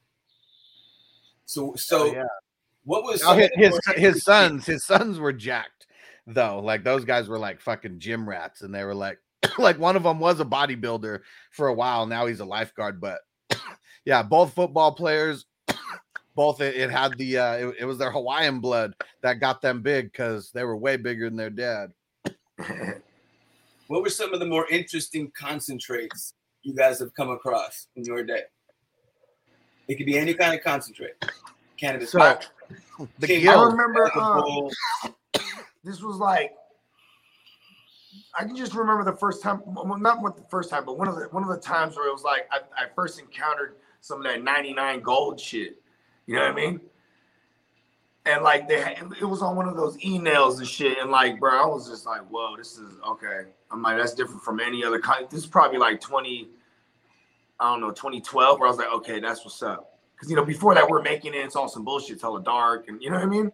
So, oh, so Oh, yeah. what was Now, his his, his sons his sons were jacked though like those guys were like fucking gym rats and they were like [coughs] like one of them was a bodybuilder for a while now he's a lifeguard but [coughs] yeah both football players both it, it had the uh it, it was their hawaiian blood that got them big because they were way bigger than their dad What were some of the more interesting concentrates you guys have come across in your day? It could be any kind of concentrate. Cannabis. So, hemp, [laughs] the king, I remember Red uh, this was like I can just remember the first time, well, not what the first time, but one of the one of the times where it was like I, I first encountered some of that 99 gold shit. You know what I mean? And like they had, it was on one of those emails and shit. And like, bro, I was just like, whoa, this is okay. I'm like, that's different from any other kind. This is probably like 20, I don't know, 2012, where I was like, okay, that's what's up. Because you know, before that, we're making it, it's all some bullshit, it's hella dark, and you know what I mean?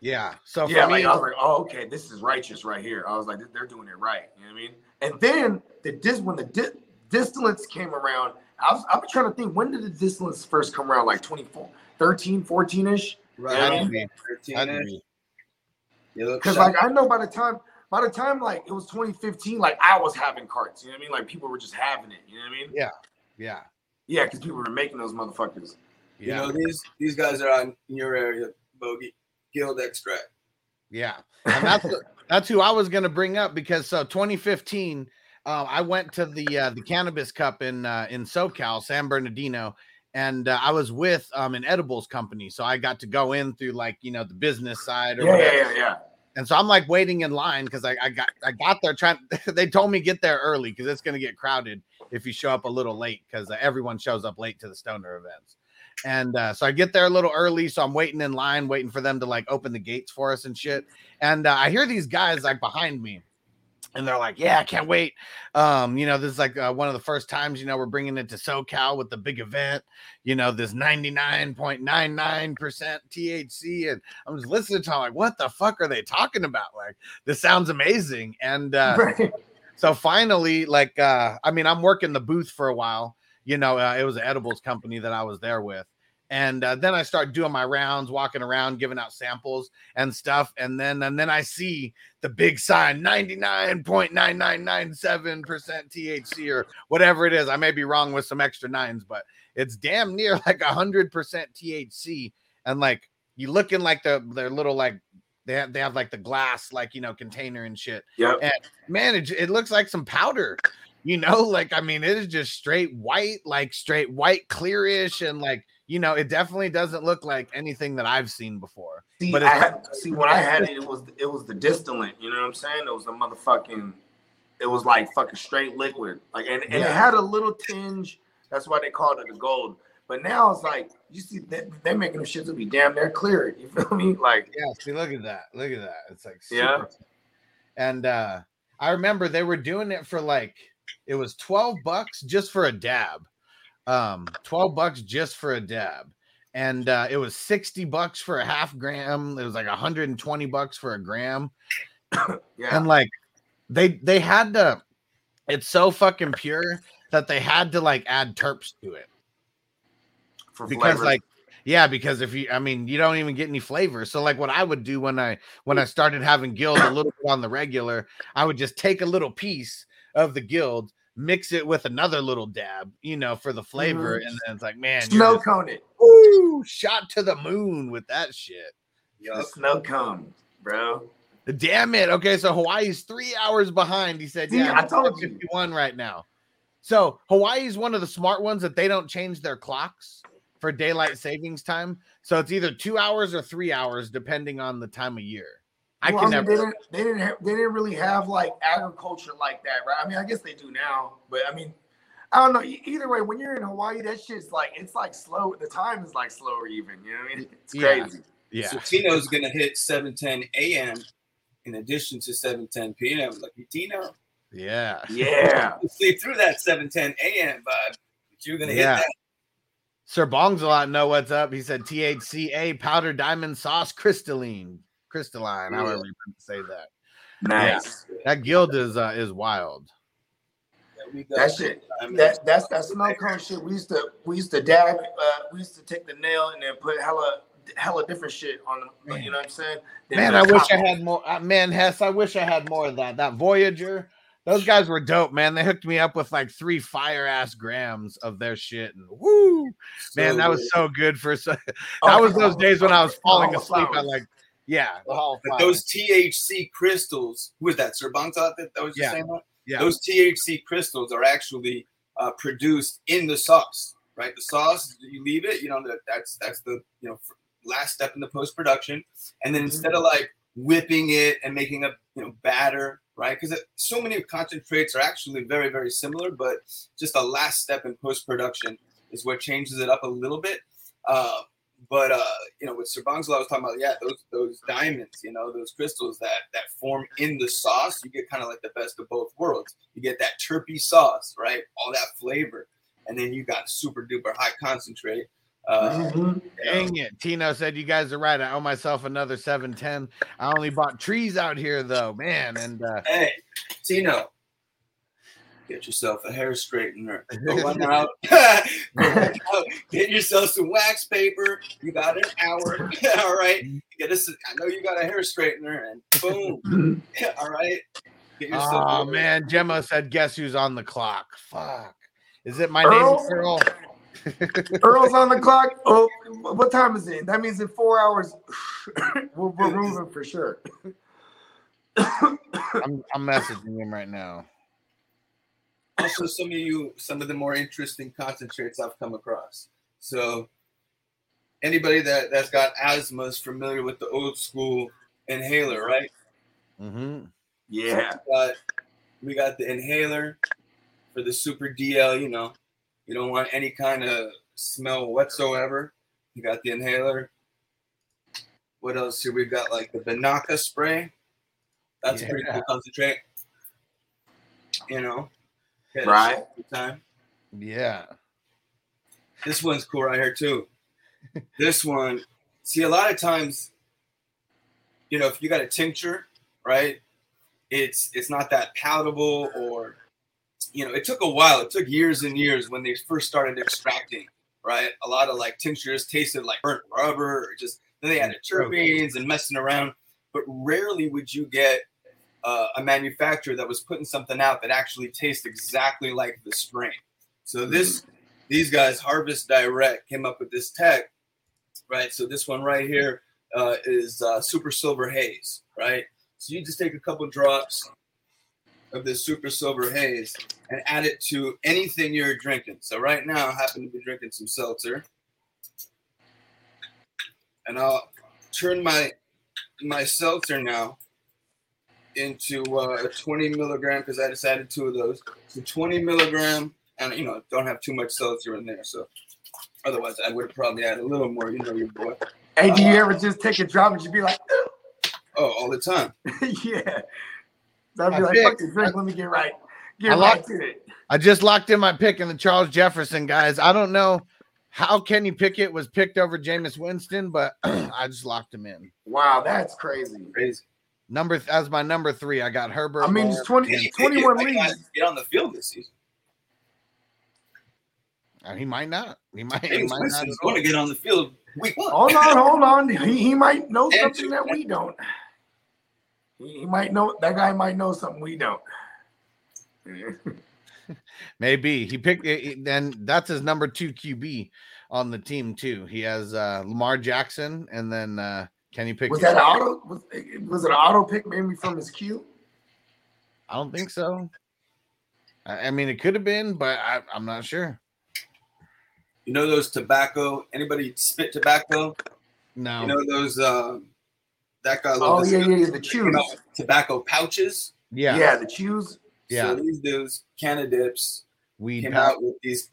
yeah so for yeah, me, like I was like, oh, okay, this is righteous right here. I was like, they're doing it right. You know what I mean? And then the dis when the di- distillates came around, I was I was trying to think when did the distillates first come around? Like 24, 13, 14 ish. Right. had to 13 had to -ish. be. You look Because sharp. like I know by the time by the time like it was 2015, like I was having carts. You know what I mean? Like people were just having it. You know what I mean? yeah yeah Yeah, because people were making those motherfuckers. you know these these guys are on in your area, Bogey. Guild extract. Yeah, and that's what- [laughs] that's who I was going to bring up because so 2015, uh, I went to the uh, the Cannabis Cup in uh, in SoCal, San Bernardino, and uh, I was with um, an edibles company, so I got to go in through like you know the business side or Yeah, whatever. yeah, yeah, yeah. And so I'm like waiting in line because I, I got I got there trying. [laughs] they told me get there early because it's going to get crowded if you show up a little late because uh, everyone shows up late to the stoner events. And uh, so I get there a little early, so I'm waiting in line, waiting for them to like open the gates for us and shit. And uh, I hear these guys like behind me, and they're like, "Yeah, I can't wait." Um, you know, this is like uh, one of the first times you know we're bringing it to SoCal with the big event. You know, this 99.99 percent THC, and I'm just listening to them like, "What the fuck are they talking about?" Like, this sounds amazing. And uh, Right. so finally, like, uh, I mean, I'm working the booth for a while. You know, uh, it was an edibles company that I was there with. And uh, then I start doing my rounds, walking around, giving out samples and stuff. And then and then I see the big sign 99.9997% THC or whatever it is. I may be wrong with some extra nines, but it's damn near [laughs] like 100% THC. And like you look in like the their little like they have they have like the glass like you know container and shit. yeah And man, it, it looks like some powder. You know, [laughs] like I mean, it is just straight white, like straight white, clearish, and like you know, it definitely doesn't look like anything that I've seen before. See, But I had, see when I had it, it was it was the distillant. You know what I'm saying? It was the motherfucking. It was like fucking straight liquid. Like and, and it had a little tinge. That's why they called it the gold. But now it's like you see that they're making them shit to be damn near clear. [laughs] You feel me? Like Yeah, see, look at that. Look at that. It's like Yeah. And uh I remember they were doing it for like it was 12 bucks just for a dab. Um 12 bucks just for a dab. And uh it was 60 bucks for a half gram. It was like 120 bucks for a gram. yeah, And like they they had to it's so fucking pure that they had to like add terps to it for because flavor. like yeah because if you i mean you don't even get any flavor so like what i would do when i when i started having guild a little bit on the regular i would just take a little piece of the guild mix it with another little dab, you know, for the flavor, Mhm. and then it's like, man, Snow cone it. woo, shot to the moon with that shit. The snow cone, bro. Damn it. Okay, so Hawaii's three hours behind. He said, See, Yeah, I told you. 51 right now. So Hawaii's one of the smart ones that they don't change their clocks for daylight savings time. So it's either two hours or three hours, depending on the time of year. I Well, can mean, never. They didn't. They didn't. Have, they didn't really have like agriculture like that, right? I mean, I guess they do now, but I mean, I don't know. Either way, when you're in Hawaii, that shit's like it's like slow. The time is like slower, even. You know what I mean? It's crazy. Yeah. So Tino's gonna hit 7:10 a.m. in addition to 7:10 p.m. Lucky Tino. Yeah. Yeah. You sleep through that 7:10 a.m. vibe. But you're gonna Yeah. hit that. Sir Bongs a lot know what's up. He said THCA powder diamond sauce crystalline. Crystalline, however you say that. Nice. That guild is uh, is wild. Yeah, we got That shit. diamonds. That that's that snow cone shit. We used to we used to dab. Uh, we used to take the nail and then put hella hella different shit on them. You know what I'm saying? Then Man, I wish I had more. Uh, man, Hess, I wish I had more of that. That Voyager, those guys were dope, man. They hooked me up with like three fire ass grams of their shit, and woo, man, So that was good. so good for. So, [laughs] that Oh, was those days when I was falling asleep. I like, yeah, the hall. of But those THC crystals, who was that? Sir that, that was just Yeah. saying that? yeah, Those THC crystals are actually uh, produced in the sauce, right? The sauce, you leave it, you know, that that's that's the you know last step in the post production, and then instead of like whipping it and making a you know batter, right? Because so many concentrates are actually very very similar, but just the last step in post production is what changes it up a little bit. Uh, but uh, you know, with Sir I was talking about, yeah, those those diamonds, you know, those crystals that that form in the sauce, you get kind of like the best of both worlds. You get that terpy sauce, right? All that flavor, and then you got super duper high concentrate. Uh, Mhm. you Dang it. Tino said, You guys are right. I owe myself another 710. I only bought trees out here, though, man. And uh, Hey, Tino, get yourself a hair straightener. [laughs] Go run out. [laughs] Go run out. Get yourself some wax paper. You got an hour. [laughs] All right. Get us. I know you got a hair straightener, and boom. [clears throat] All right. Oh, man. Gemma said, Guess who's on the clock? Fuck. Is it my Earl? name, Earl? Earl's on the clock. Oh, what time is it? That means in four hours, we're, we're moving for sure. I'm, I'm messaging him right now. Also some of you some of the more interesting concentrates I've come across. So anybody that that's got asthma is familiar with the old school inhaler, right? Mm-hmm. Yeah. We got, we got the inhaler for the super DL. You know, you don't want any kind of smell whatsoever. You got the inhaler. What else here? We've got like the Banaka spray. That's a pretty Yeah. cool concentrate. You know, Get a Right. shot at a Time. Yeah. This one's cool right here too. this one, see, a lot of times, you know, if you got a tincture, right, it's it's not that palatable, or you know, it took a while. It took years and years when they first started extracting, right? A lot of like tinctures tasted like burnt rubber, or just then they added terpenes and messing around. But rarely would you get uh, a manufacturer that was putting something out that actually tastes exactly like the strain. So this these guys harvest direct came up with this tech right? So this one right here uh, is uh, super silver haze right? So you just take a couple drops of this super silver haze and add it to anything you're drinking. So right now i happen to be drinking some seltzer. And i'll turn my my seltzer now into uh, a 20 milligram because i just added two of those so 20 milligram and you know don't have too much seltzer in there. So otherwise, I would probably add a little more. You know your boy. Hey, do you ever just take a drop and you be like, [gasps] Oh, all the time. [laughs] yeah? So I'd be I like, pick- fuck this drink. Let me get right. Get I right like- to it. I just locked in my pick in the Charles Jefferson guys. I don't know how Kenny Pickett was picked over Jameis Winston, but [clears throat] I just locked him in. Wow, that's crazy. Crazy. Number th- as my number three, I got Herbert. I mean, Moore. it's 20, Kenny 21 Pickett might leagues. Get on the field this season. Uh, he might not. He might. He might not. Winston's going to get on the field week one. Hold on, hold on. [laughs] He, he might know And something two- that we don't. He, he might know that guy might know something we don't. [laughs] Maybe he picked then that's his number two QB on the team too. He has uh Lamar Jackson and then uh Kenny pick? Was that an auto? Was, was it an auto pick maybe from his queue? I don't think so. I, I mean, it could have been, but I, I'm not sure. You know those tobacco? Anybody spit tobacco? No. You know those? Uh, that guy. Oh yeah, yeah, yeah, the chews. Tobacco pouches. Yeah. Yeah, the chews. Yeah. So these dudes, Canadips, Weed came pouch. out with these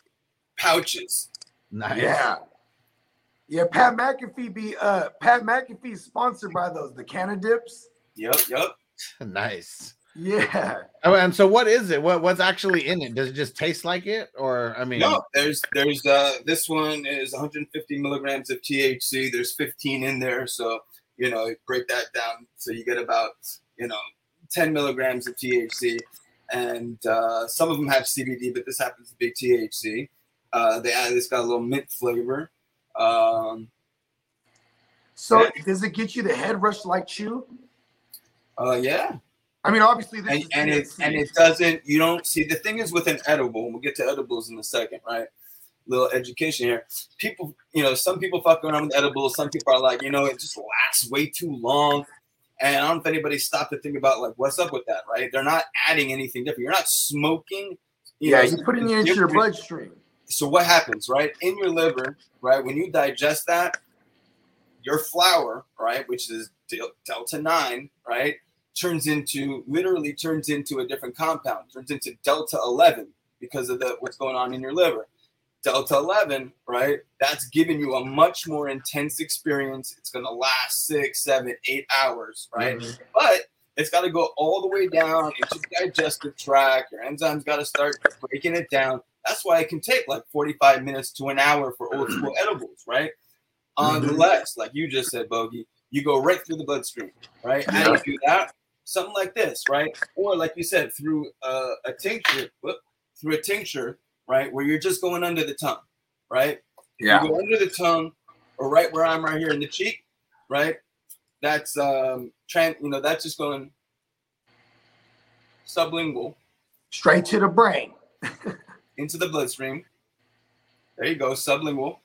pouches. Nice. Yeah. Yeah, Pat McAfee be uh Pat McAfee is sponsored by those the Canadips. Yep, yep. [laughs] nice. Yeah. Oh, and so what is it? What what's actually in it? Does it just taste like it, or I mean, No, there's there's uh this one is 150 milligrams of THC. There's 15 in there, so you know break that down. So you get about you know 10 milligrams of THC, and uh, some of them have CBD, but this happens to be THC. Uh, they add it's got a little mint flavor. Um, So Yeah. does it get you the head rush like chew? uh, yeah, I mean, obviously this and, and it and it doesn't. You don't see the thing is with an edible. and We'll get to edibles in a second, right? Little education here. People, you know, some people fuck around with edibles. Some people are like, you know, it just lasts way too long. And I don't know if anybody stopped to think about like what's up with that, right? They're not adding anything different. You're not smoking. you yeah, know, you're putting it into your bloodstream. So what happens, right? In your liver, right? When you digest that, your flour, right, which is del- delta nine, right, turns into literally turns into a different compound, turns into delta eleven because of the what's going on in your liver. Delta eleven, right? That's giving you a much more intense experience. It's gonna last six, seven, eight hours, right? Mm-hmm. But it's got to go all the way down into the digestive tract. Your enzymes got to start breaking it down. That's why it can take like 45 minutes to an hour for old school [clears throat] edibles, right? Unless, like you just said, Bogey, you go right through the bloodstream, right? How do you do that? Something like this, right? Or like you said, through uh, a tincture, whoop, through a tincture, right? Where you're just going under the tongue, right? Yeah. You go under the tongue, or right where I'm right here in the cheek, right? That's um, tran you know, that's just going sublingual Straight to the brain. [laughs] into the bloodstream. There you go, sublingual.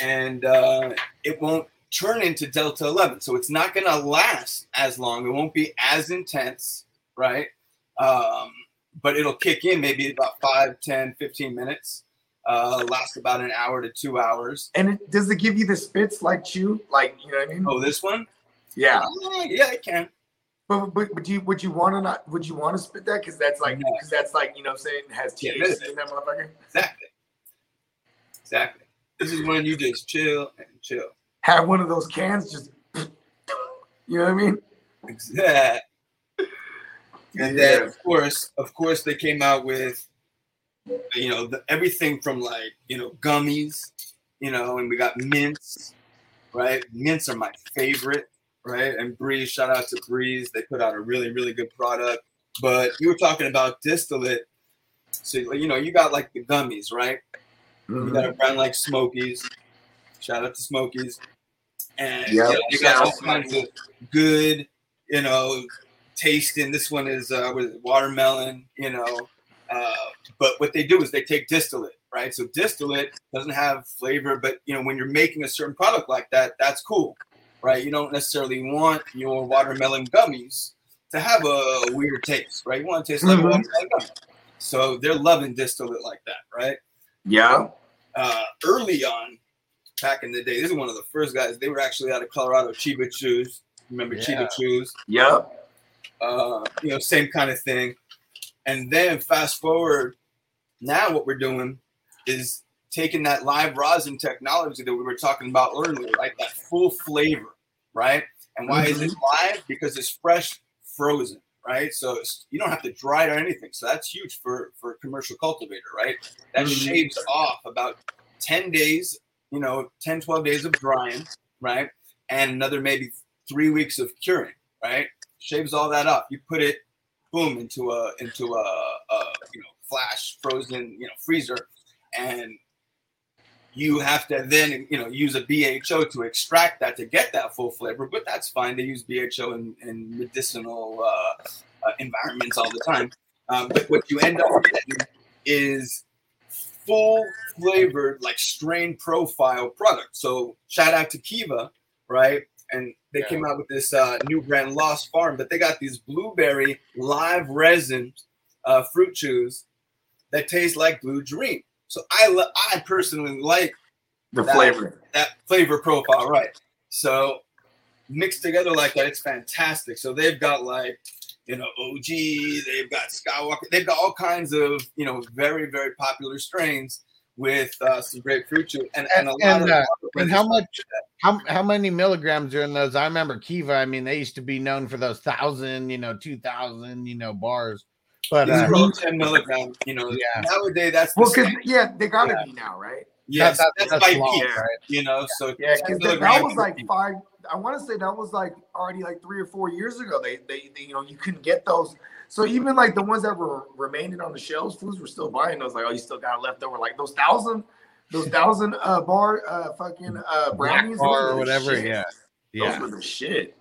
And uh, it won't turn into delta 11. So it's not going to last as long. It won't be as intense, right? Um, but it'll kick in maybe about 5, 10, 15 minutes. Uh, last about an hour to two hours. And it, does it give you the spits like chew? Like, you know what I mean? Oh, this one? Yeah. Uh, yeah, it can. But, but, do you, would you want to not, would you want to spit that? Cause that's like, No. cause that's like, you know what I'm saying? Has Yeah, THC in that motherfucker. Exactly. Exactly. This is when you just chill and chill. Have one of those cans just, you know what I mean? Exactly. And then, of course, of course, they came out with, you know, the, everything from like, you know, gummies, you know, and we got mints, right? Mints are my favorite, right? And Breez, shout out to Breez. They put out a really, really good product. But you were talking about distillate. So, you know, you got like the gummies, right? You got a brand like Smokiez. Shout out to Smokiez. And Yep, you, know, you got all kinds of good, you know, tasting. This one is uh, with watermelon, you know. Uh, but what they do is they take distillate, right? So distillate doesn't have flavor, but you know, when you're making a certain product like that, that's cool, right? You don't necessarily want your watermelon gummies to have a weird taste, right? You want to taste like a Mhm. watermelon gummy. So they're loving distillate like that, right? Yeah. uh, early on, back in the day, this is one of the first guys. They were actually out of Colorado, Chiba Chews. Remember Yeah. Chiba Chews? Yep. Uh, you know, same kind of thing. And then fast forward, now what we're doing is taking that live rosin technology that we were talking about earlier, right? That full flavor, right? And why is it live? Because it's fresh, frozen, right? So it's, you don't have to dry it or anything. So that's huge for for a commercial cultivator, right? That Mhm. shaves off about 10 days, you know, 10, 12 days of drying, right? And another maybe three weeks of curing, right? Shaves all that up. You put it, boom, into a into a, a you know flash frozen, you know, freezer, and you have to then you know use a BHO to extract that to get that full flavor. But that's fine. They use BHO in, in medicinal uh, uh, environments all the time. Um, but what you end up getting is full flavored, like strain profile product. So shout out to Kiva, right? And they Yeah. came out with this uh, new brand, Lost Farm, but they got these blueberry live resin uh, fruit chews that taste like Blue Dream. So I lo- I personally like The that- flavor. that flavor profile, right? So mixed together like that, it's fantastic. So they've got like you know OG, they've got Skywalker, they've got all kinds of you know very very popular strains with uh, some great fruit juice and, and a lot And, of uh, and how much how how many milligrams are in those? I remember Kiva. I mean, they used to be known for those thousand, you know, two thousand, you know, bars. But These uh, are 10 milligrams, you know. Yeah. Nowadays, that's the Well, because same. yeah, they gotta Yeah. be now, right? Yes, that- that's, that's by long, peak, right? you know. So Yeah, 10 because that, was like peak. five. I want to say that was like already like three or four years ago. They, they, they, you know, you couldn't get those. So even like the ones that were remaining on the shelves, foods were still buying those. Like, oh, you still got left over. Like those thousand, those thousand uh bar, uh, fucking uh brownies bar or whatever. shit. Yeah, Those yeah. were the shit.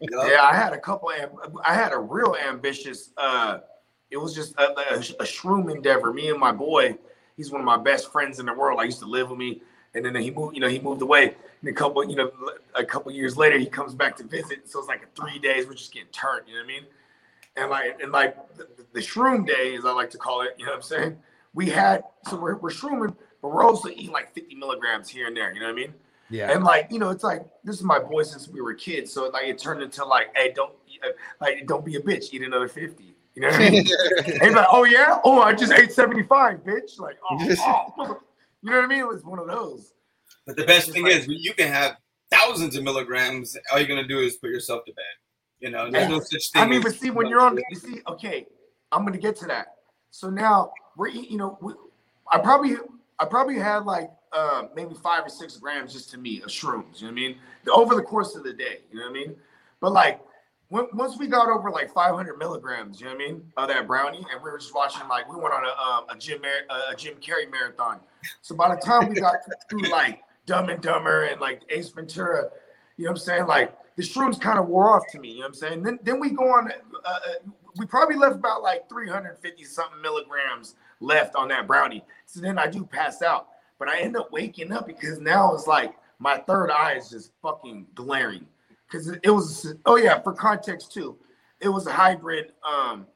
Yeah, I had a couple. I had a real ambitious. uh It was just a, a, a shroom endeavor. Me and my boy. He's one of my best friends in the world. I used to live with me, and then he moved. You know, he moved away. And a couple, you know, a couple years later, he comes back to visit. So it's like a three days. We're just getting turned. You know what I mean? And like, and like the, the shroom day, as I like to call it. You know what I'm saying? We had so we're, we're shrooming, but we're also eating like 50 milligrams here and there. You know what I mean? Yeah. And like, you know, it's like this is my boy since we were kids. So like it turned into like, hey, don't like don't be a bitch, eat another 50. You know what I mean? [laughs] and like, oh yeah? Oh, I just ate 75, bitch. Like, oh, [laughs] oh. you know what I mean? It was one of those. But the best thing is, you can have thousands of milligrams. All you're gonna do is put yourself to bed. You know, there's no such thing. I mean, as- but see, when you're on, you see, okay, I'm gonna get to that. So now we're, eat- you know, we, I probably, I probably had like uh, maybe five or six grams just to me of shrooms. You know what I mean? Over the course of the day. You know what I mean? But like, once we got over like 500 milligrams, you know what I mean, of that brownie, and we were just watching like we went on a um, a Jim a Jim Carrey marathon. So by the time we got [laughs] through like Dumb and Dumber and like Ace Ventura, you know what I'm saying? Like the shrooms kind of wore off to me. You know what I'm saying? Then then we go on. Uh, uh, we probably left about like 350 something milligrams left on that brownie. So then I do pass out, but I end up waking up because now it's like my third eye is just fucking glaring. Because it, was oh yeah, for context too, it was a hybrid. Um,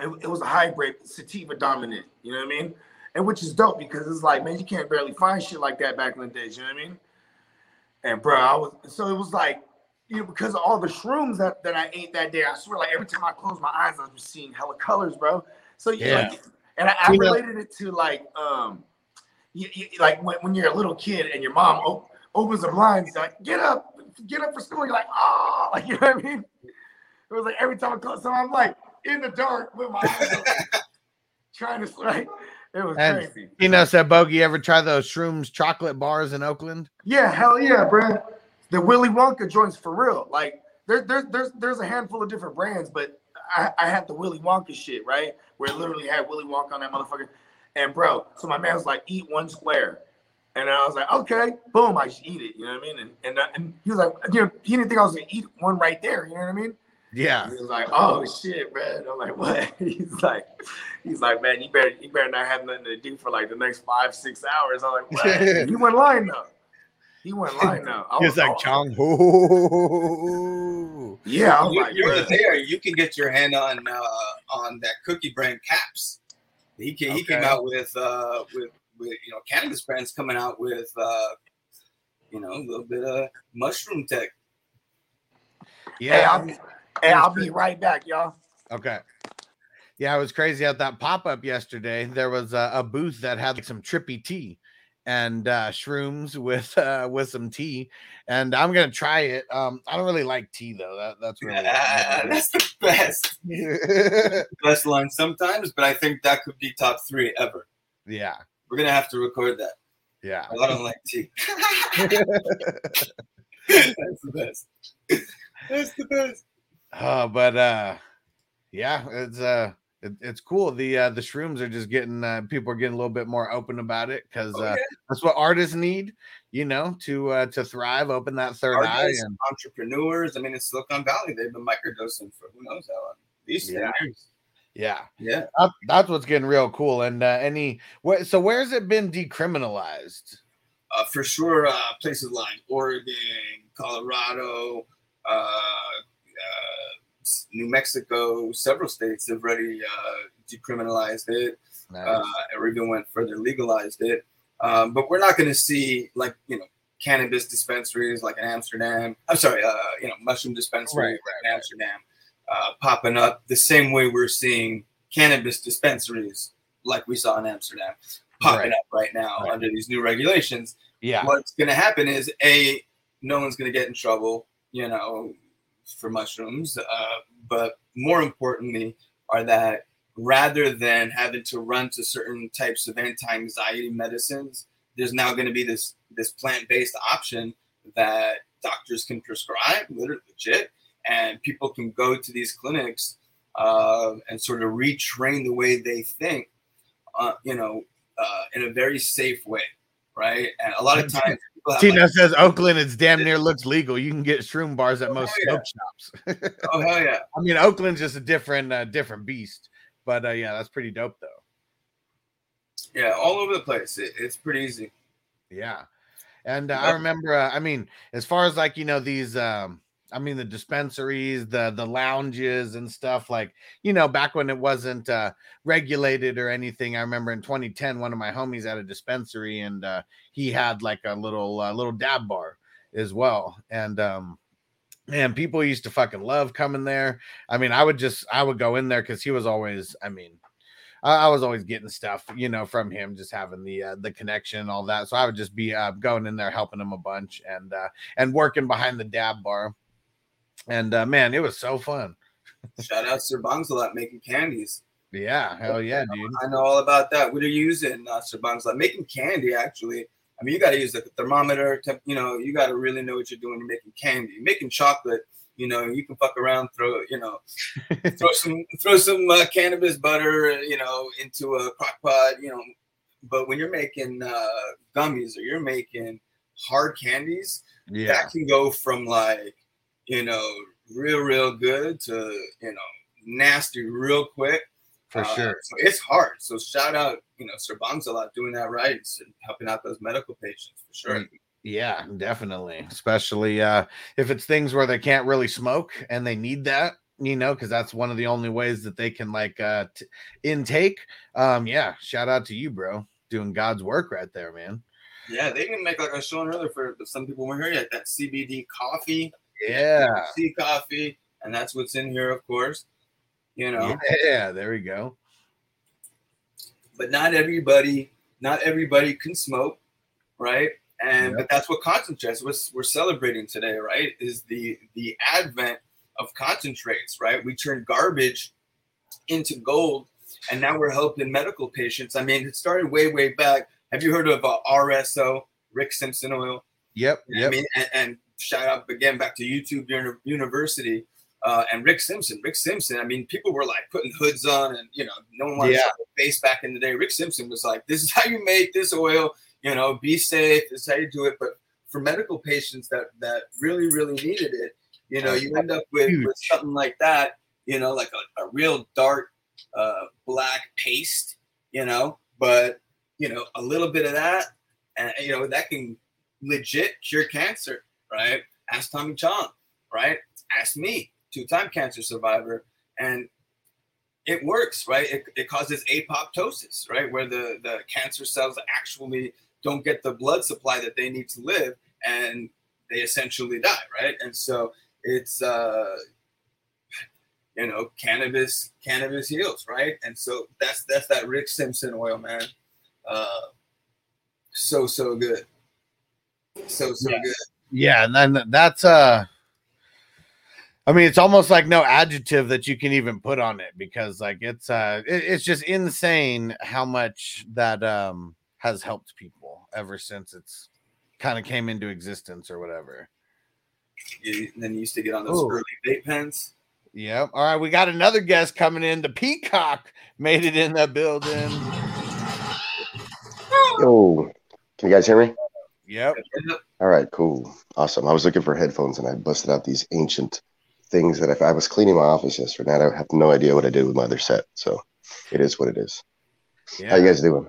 it, it was a hybrid sativa dominant. You know what I mean? And which is dope because it's like man, you can't barely find shit like that back in the days. You know what I mean? And bro, I was so it was like, you know, because of all the shrooms that, that I ate that day, I swear, like every time I closed my eyes, I was just seeing hella colors, bro. So yeah, Yeah. like, and I, I related it to like, um, you, you, like when, when you're a little kid and your mom op- opens the blinds, like get up, get up for school. You're like, oh, [laughs] like you know what I mean? It was like every time I close, so I'm like in the dark with my eyes open, [laughs] trying to like, it was And crazy. you know, said Bogey, ever try those shrooms chocolate bars in Oakland? Yeah, hell yeah, bro. The Willy Wonka joints for real. Like there, there, there's there's a handful of different brands, but I, I had the Willy Wonka shit, right? Where it literally had Willy Wonka on that motherfucker. And bro, so my man was like, eat one square. And I was like, okay, boom, I just eat it. You know what I mean? And and, uh, and he was like, you know, he didn't think I was gonna eat one right there. You know what I mean? Yeah. He was like, "Oh shit, man!" I'm like, "What?" [laughs] He's like, "He's like, man, you better, you better not have nothing to do for like the next five, six hours." I'm like, "What?" [laughs] he went lying though. He went lying though. I He was like, Chong. Hoo. Yeah, I was you, like, you're "Bruh." there. You can get your hand on uh, on that cookie brand caps. He came, he came out with uh, with with you know cannabis brands coming out with uh, you know a little bit of mushroom tech. Hey, Yeah. I'll, be, hey, I'll be right back, y'all. Okay. Yeah, it was crazy at that pop up yesterday. There was a, a booth that had like some trippy tea and uh, shrooms with uh, with some tea, and I'm gonna try it. Um, I don't really like tea though. That, that's really [laughs] [laughs] That's the best best line sometimes, but I think that could be top three ever. yeah, We're gonna have to record that. yeah. I don't like tea. [laughs] That's the best. That's the best. Uh, but uh, yeah, it's uh, it, it's cool. The uh, the shrooms are just getting uh, people are getting a little bit more open about it because Oh, uh, that's what artists need, you know, to uh, to thrive, open that third eye, and entrepreneurs. I mean, in Silicon Valley, they've been microdosing for who knows how long. These Yeah. years. Yeah, Yeah. that, that's what's getting real cool. And uh, any where, so where's it been decriminalized? Uh, for sure, uh, places like Oregon, Colorado, uh, uh, New Mexico, several states have already uh, decriminalized it, uh, or even went further, legalized it. Um, but we're not going to see like you know cannabis dispensaries like in Amsterdam. I'm sorry, uh, you know mushroom dispensaries Right, like in Amsterdam uh, popping up the same way we're seeing cannabis dispensaries like we saw in Amsterdam popping Right. up right now Right. under these new regulations yeah, what's going to happen is a no one's going to get in trouble you know for mushrooms uh, but more importantly are that rather than having to run to certain types of anti-anxiety medicines there's now going to be this this plant-based option that doctors can prescribe literally legit and people can go to these clinics uh, and sort of retrain the way they think uh, you know uh, in a very safe way right? And a lot of times Tina says Oakland is damn near looks legal. You can get shroom bars at Oh, most yeah. smoke shops. oh hell yeah [laughs] I mean, Oakland's just a different uh, different beast. But uh, yeah, that's pretty dope though. yeah all over the place it, it's pretty easy Yeah. And uh, I remember uh, I mean, as far as like, you know, these um I mean the dispensaries, the the lounges and stuff like, you know, back when it wasn't uh regulated or anything. I remember in 2010 one of my homies had a dispensary and uh he had like a little uh, little dab bar as well. And um man, people used to fucking love coming there. I mean, I would just I would go in there because he was always, I mean, I, was always getting stuff, you know, from him, just having the uh, the connection and all that. So I would just be uh, going in there helping him a bunch and uh, and working behind the dab bar. And uh, man, it was so fun. shout out sir Bongsalat making candies. Yeah, hell yeah, dude. i know all about that. What are you using uh, sir Bongsalat making candy actually. I mean you got to use like a thermometer temp, you know you got to really know what you're doing you're making candy. Making chocolate you know you can fuck around throw you know [laughs] throw some throw some uh, cannabis butter you know into a crock pot you know. But when you're making uh, gummies or you're making hard candies Yeah, that can go from like you know real real good to you know nasty real quick for Uh, sure. so it's hard so shout out you know sir lot doing that right and helping out those medical patients for sure Yeah, definitely. Especially uh if it's things where they can't really smoke and they need that, you know, because that's one of the only ways that they can like uh t- intake. Um, yeah, shout out to you, bro, doing God's work right there, man. yeah they can make like I was showing earlier for some people weren't here yet that CBD coffee Yeah, sea coffee and that's what's in here of course you know. Yeah, there we go. but not everybody not everybody can smoke right? And Yep. but that's what concentrates we're, we're celebrating today right is the the advent of concentrates right? We turn garbage into gold and now we're helping medical patients. I mean it started way way back. Have you heard of uh, rso rick simpson oil Yep, I yep. mean, and, and shout out again back to YouTube University uh, and Rick Simpson. Rick Simpson. I mean, people were like putting hoods on, and you know, no one wanted Yeah. to face back in the day. Rick Simpson was like, "This is how you make this oil. You know, be safe. This is how you do it." But for medical patients that that really really needed it, you know, you end up with, with something like that. You know, like a, a real dark uh, black paste. You know, but you know, a little bit of that, and you know, that can legit cure cancer, right? Ask Tommy Chong, right? Ask me, two-time cancer survivor, and it works, right? It, it causes apoptosis, right, where the the cancer cells actually don't get the blood supply that they need to live, and they essentially die, right? And so it's uh, you know, cannabis cannabis heals, right? And so that's that's that Rick Simpson oil, man. Uh, so so good, so so Yeah. good. Yeah, and then that's uh I mean, it's almost like no adjective that you can even put on it because like it's uh it- it's just insane how much that um has helped people ever since it's kind of came into existence or whatever. You, then you used to get on those Ooh. early vape pens. Yep. All right, we got another guest coming in. The Peacock made it in the building. Oh, can you guys hear me? Yep. All right, cool, awesome. I was looking for headphones and I busted out these ancient things that if I was cleaning my office yesterday, I have no idea what I did with my other set. So it is what it is. How you guys doing?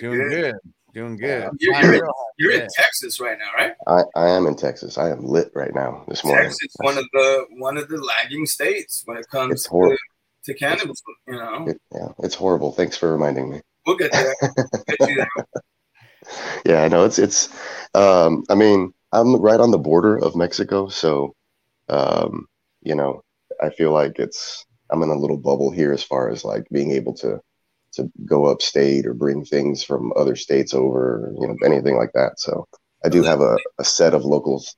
Doing good. Doing good. You're, you're, in, you're in Texas right now, right? I, I am in Texas. I am lit right now this morning. Texas, one of the one of the lagging states when it comes It's horrible. to, to cannabis. You know, It- yeah, it's horrible. Thanks for reminding me. we'll get there. [laughs] Get you there. Yeah, I know it's it's. Um, I mean, I'm right on the border of Mexico, so um, you know, I feel like it's I'm in a little bubble here as far as like being able to to go upstate or bring things from other states over, you know, anything like that. So I do have a, a set of locals,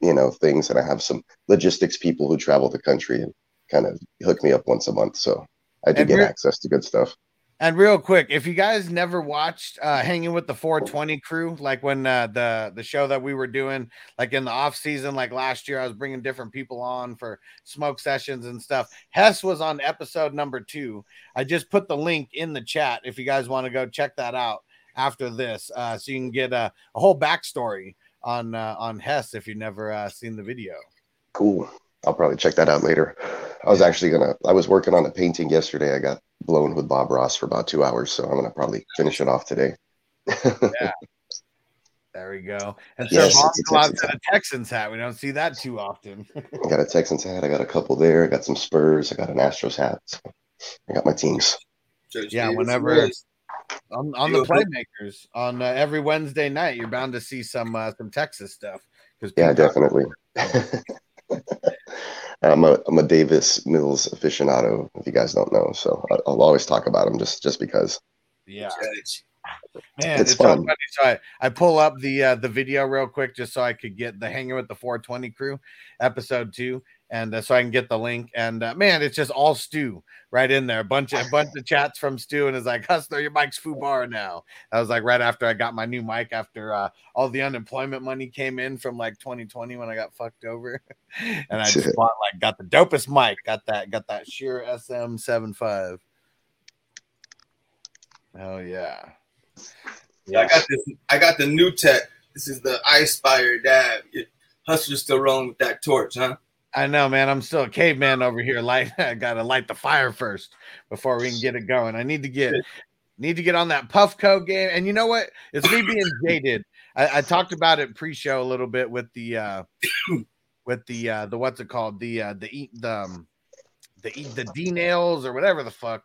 you know, things, and I have some logistics people who travel the country and kind of hook me up once a month. So I do And get access to good stuff. And real quick, if you guys never watched uh Hanging with the 420 crew, like when uh, the the show that we were doing, like in the off season, like last year, I was bringing different people on for smoke sessions and stuff. Hess was on episode number two. I just put the link in the chat if you guys want to go check that out after this, uh, so you can get a, a whole backstory on uh, on Hess if you've never uh, seen the video. Cool. I'll probably check that out later. I was actually gonna. I was working on a painting yesterday. I got blown with Bob Ross for about two hours, so I'm gonna probably finish it off today. [laughs] Yeah. There we go. And Yes, so it's a Bob's Texans got a Texans hat. We don't see that too often. [laughs] I got a Texans hat. I got a couple there. I got some Spurs. I got an Astros hat. So I got my teams. yeah, whenever on, on the playmakers on uh, every Wednesday night, you're bound to see some uh, some Texas stuff. Because Yeah, definitely. [laughs] I'm a I'm a Davis Mills aficionado. If you guys don't know, so I- I'll always talk about him just just because. Yeah, man, It's it's, so fun. funny. So I, I pull up the uh, the video real quick just so I could get the hanging with the 420 crew episode two, and uh, so I can get the link. And uh, man, it's just all Stu right in there. A bunch of a bunch of chats from Stu, and it's like, [laughs] Hustler, your mic's Fubar now. I was like, right after I got my new mic, after uh, all the unemployment money came in from like 2020 when I got fucked over, [laughs] and I just [laughs] bought like got the dopest mic, got that got that Shure SM75. Oh yeah. Yeah, I got this. I got the new tech. This is the iSpire dab. Your Hustler's still rolling with that torch, huh? I know, man. I'm still a caveman over here. Light, [laughs] I gotta light the fire first before we can get it going. I need to get need to get on that Puffco game. And you know what? It's me being [coughs] jaded. I, I talked about it pre-show a little bit with the uh [coughs] with the uh the what's it called? The uh the eat the um, the eat the D nails or whatever the fuck.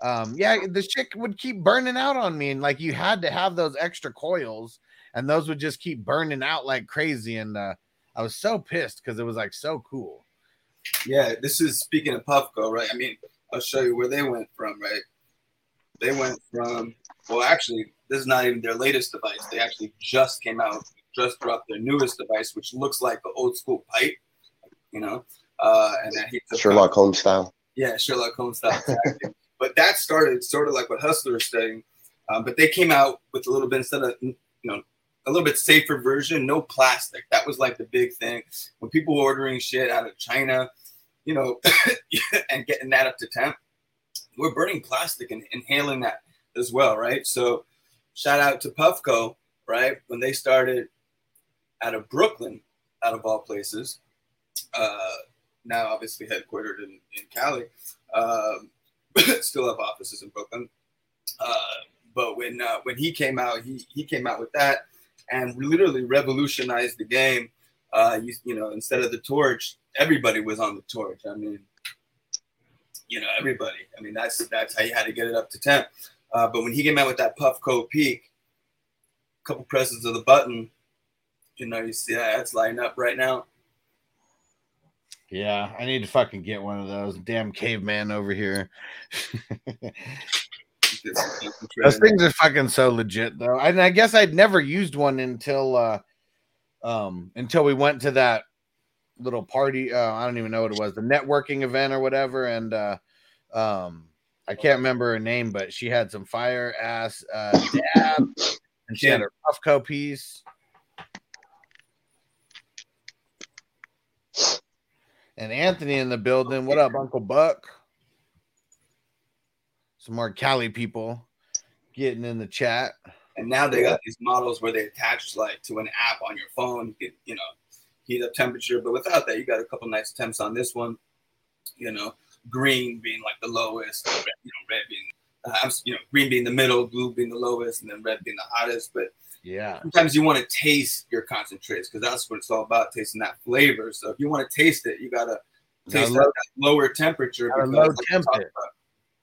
Um, yeah, the shit would keep burning out on me, and like you had to have those extra coils, and those would just keep burning out like crazy. And uh I was so pissed because it was like so cool. Yeah, this is speaking of Puffco, right? I mean, I'll show you where they went from, right? They went from, well, actually, this is not even their latest device. They actually just came out, just dropped their newest device, which looks like the old school pipe, you know? Uh, and then he took Sherlock Holmes style. Yeah, Sherlock Holmes style. [laughs] But that started sort of like what Hustler is saying. Um, but they came out with a little bit instead of you know a little bit safer version, no plastic. That was like the big thing when people were ordering shit out of China, you know, [laughs] and getting that up to temp. We're burning plastic and inhaling that as well, right? So, shout out to Puffco, right? When they started out of Brooklyn, out of all places. Uh, now obviously headquartered in, in Cali. Um, [coughs] still have offices in Brooklyn. Uh, but when uh, when he came out, he he came out with that and literally revolutionized the game. Uh, you, you know, instead of the torch, everybody was on the torch. I mean, you know, everybody. I mean, that's that's how you had to get it up to temp. Uh, but when he came out with that Puffco Peak, a couple presses of the button, you know, you see that that's lighting up right now. Yeah, I need to fucking get one of those. Damn caveman over here. [laughs] Those things are fucking so legit though. And I guess I'd never used one until uh um until we went to that little party. Uh, I don't even know what it was, the networking event or whatever. And uh um I can't remember her name, but she had some fire ass uh dab and she had her Puffco piece. And Anthony in the building. What up, Uncle Buck? Some more Cali people getting in the chat. And now they got these models where they attach like to an app on your phone. You, could, you know, heat up temperature. But without that, you got a couple nice temps on this one. You know, green being like the lowest, red, you know, red being uh, I'm you know, green being the middle, blue being the lowest, and then red being the hottest. But Yeah. sometimes you want to taste your concentrates because that's what it's all about, tasting that flavor. So if you want to taste it, you gotta taste that, low- that lower temperature. because low temp talked it. about,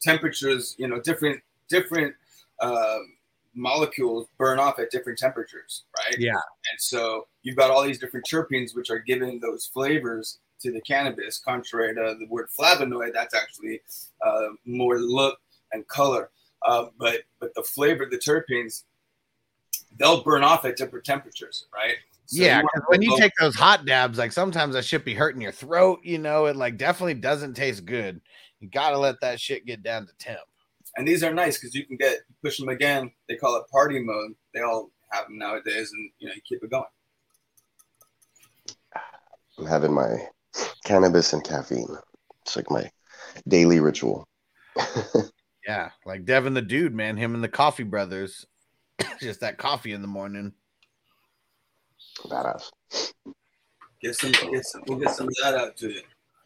temperatures, you know, different different um, molecules burn off at different temperatures, right? Yeah. And so you've got all these different terpenes which are giving those flavors to the cannabis, contrary to the word flavonoid, that's actually uh, more look and color. Uh, but but the flavor, the terpenes, they'll burn off at different temperatures, right? So yeah, you when you low- take those hot dabs, like sometimes that shit be hurting your throat, you know, it like definitely doesn't taste good. You gotta let that shit get down to temp. and these are nice because you can get push them again. They call it party mode. They all have them nowadays, and you know you keep it going. I'm having my cannabis and caffeine. It's like my daily ritual. [laughs] Yeah, like Devin the dude, man, him and the Coughee Brothaz. [coughs] Just that coffee in the morning. Badass. Get some, get some, we'll get some of that out to you.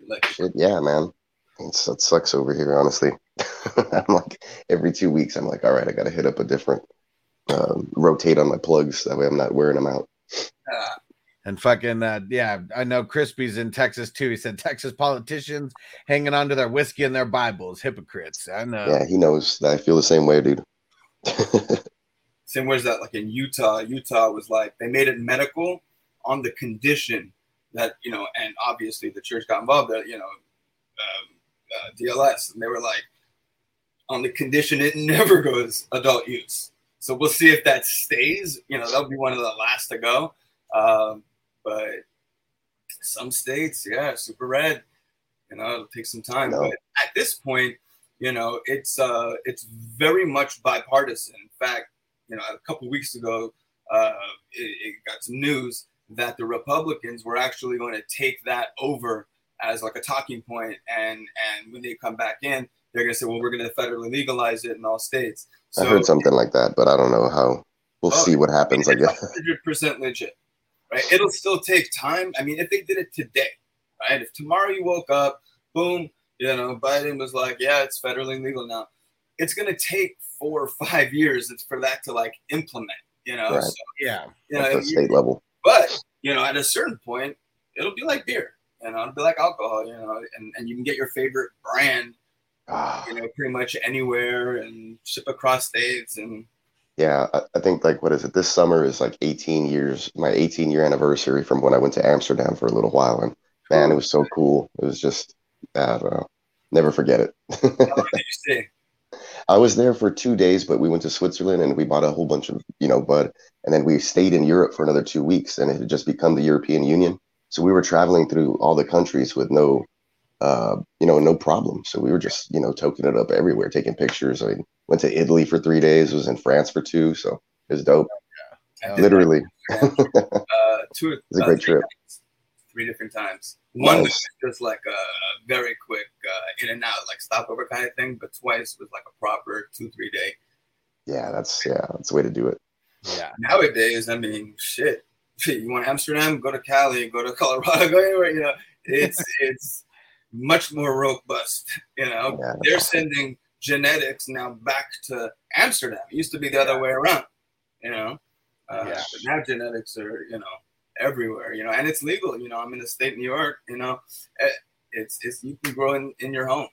Like Shit, yeah, man. It's, it sucks over here, honestly. [laughs] I'm like every two weeks, I'm like, all right, I got to hit up a different, um, rotate on my plugs. That way, I'm not wearing them out. uh, And fucking uh, yeah, I know Crispy's in Texas too. He said Texas politicians hanging on to their whiskey and their Bibles, hypocrites. I know. Yeah, he knows that I feel the same way, dude. [laughs] same way as that, like in Utah. Utah was like they made it medical on the condition that you know, and obviously the church got involved. That you know, um, uh, DLS, and they were like on the condition it never goes adult use. So we'll see if that stays. You know, that'll be one of the last to go. Um, but some states, yeah, super red. You know, it'll take some time. No. But at this point, you know, it's uh, it's very much bipartisan. In fact, you know, a couple weeks ago, uh, it, it got some news that the Republicans were actually going to take that over as like a talking point, and and when they come back in, they're going to say, well, we're going to federally legalize it in all states. I heard something like that, but I don't know how. We'll Oh, see what happens, I guess. hundred percent legit, right? It'll still take time. I mean, if they did it today, right? If tomorrow you woke up, boom, you know, Biden was like, "Yeah, it's federally legal now." It's gonna take four or five years for that to like implement, you know. Right. So, Yeah. you At the state level. but you know, at a certain point, it'll be like beer, you know, it'll be like alcohol, you know, and, and you can get your favorite brand, Ah, you know, pretty much anywhere and ship across states and yeah, I, I think like what is it? This summer is like 18 years, my 18 year anniversary from when I went to Amsterdam for a little while, and man, it was so cool. It was just, I don't know, never forget it. how long did you stay? [laughs] I was there for two days, but we went to Switzerland and we bought a whole bunch of, you know, bud. And then we stayed in Europe for another two weeks and it had just become the European Union. So we were traveling through all the countries with no, uh, you know, no problem. So we were just, you know, toking it up everywhere, taking pictures. I mean, went to Italy for three days, was in France for two. So it was dope. Did Literally. [laughs] uh, two, was a uh, great three trip. three different times. One was just like a very quick uh, in and out, like stopover kind of thing, but twice was like a proper two, three day. Yeah, that's, yeah, that's the way to do it. Yeah. Nowadays, I mean, shit. You want Amsterdam? Go to Cali. Go to [laughs] Colorado. Go anywhere. You know, it's [laughs] it's much more robust. You know, Yeah. they're sending genetics now back to Amsterdam. It used to be the other way around. You know, uh, Yeah. but now genetics are you know everywhere. You know, and it's legal. You know, I'm in the state of New York. You know, Eh, it's it's you can grow in in your home.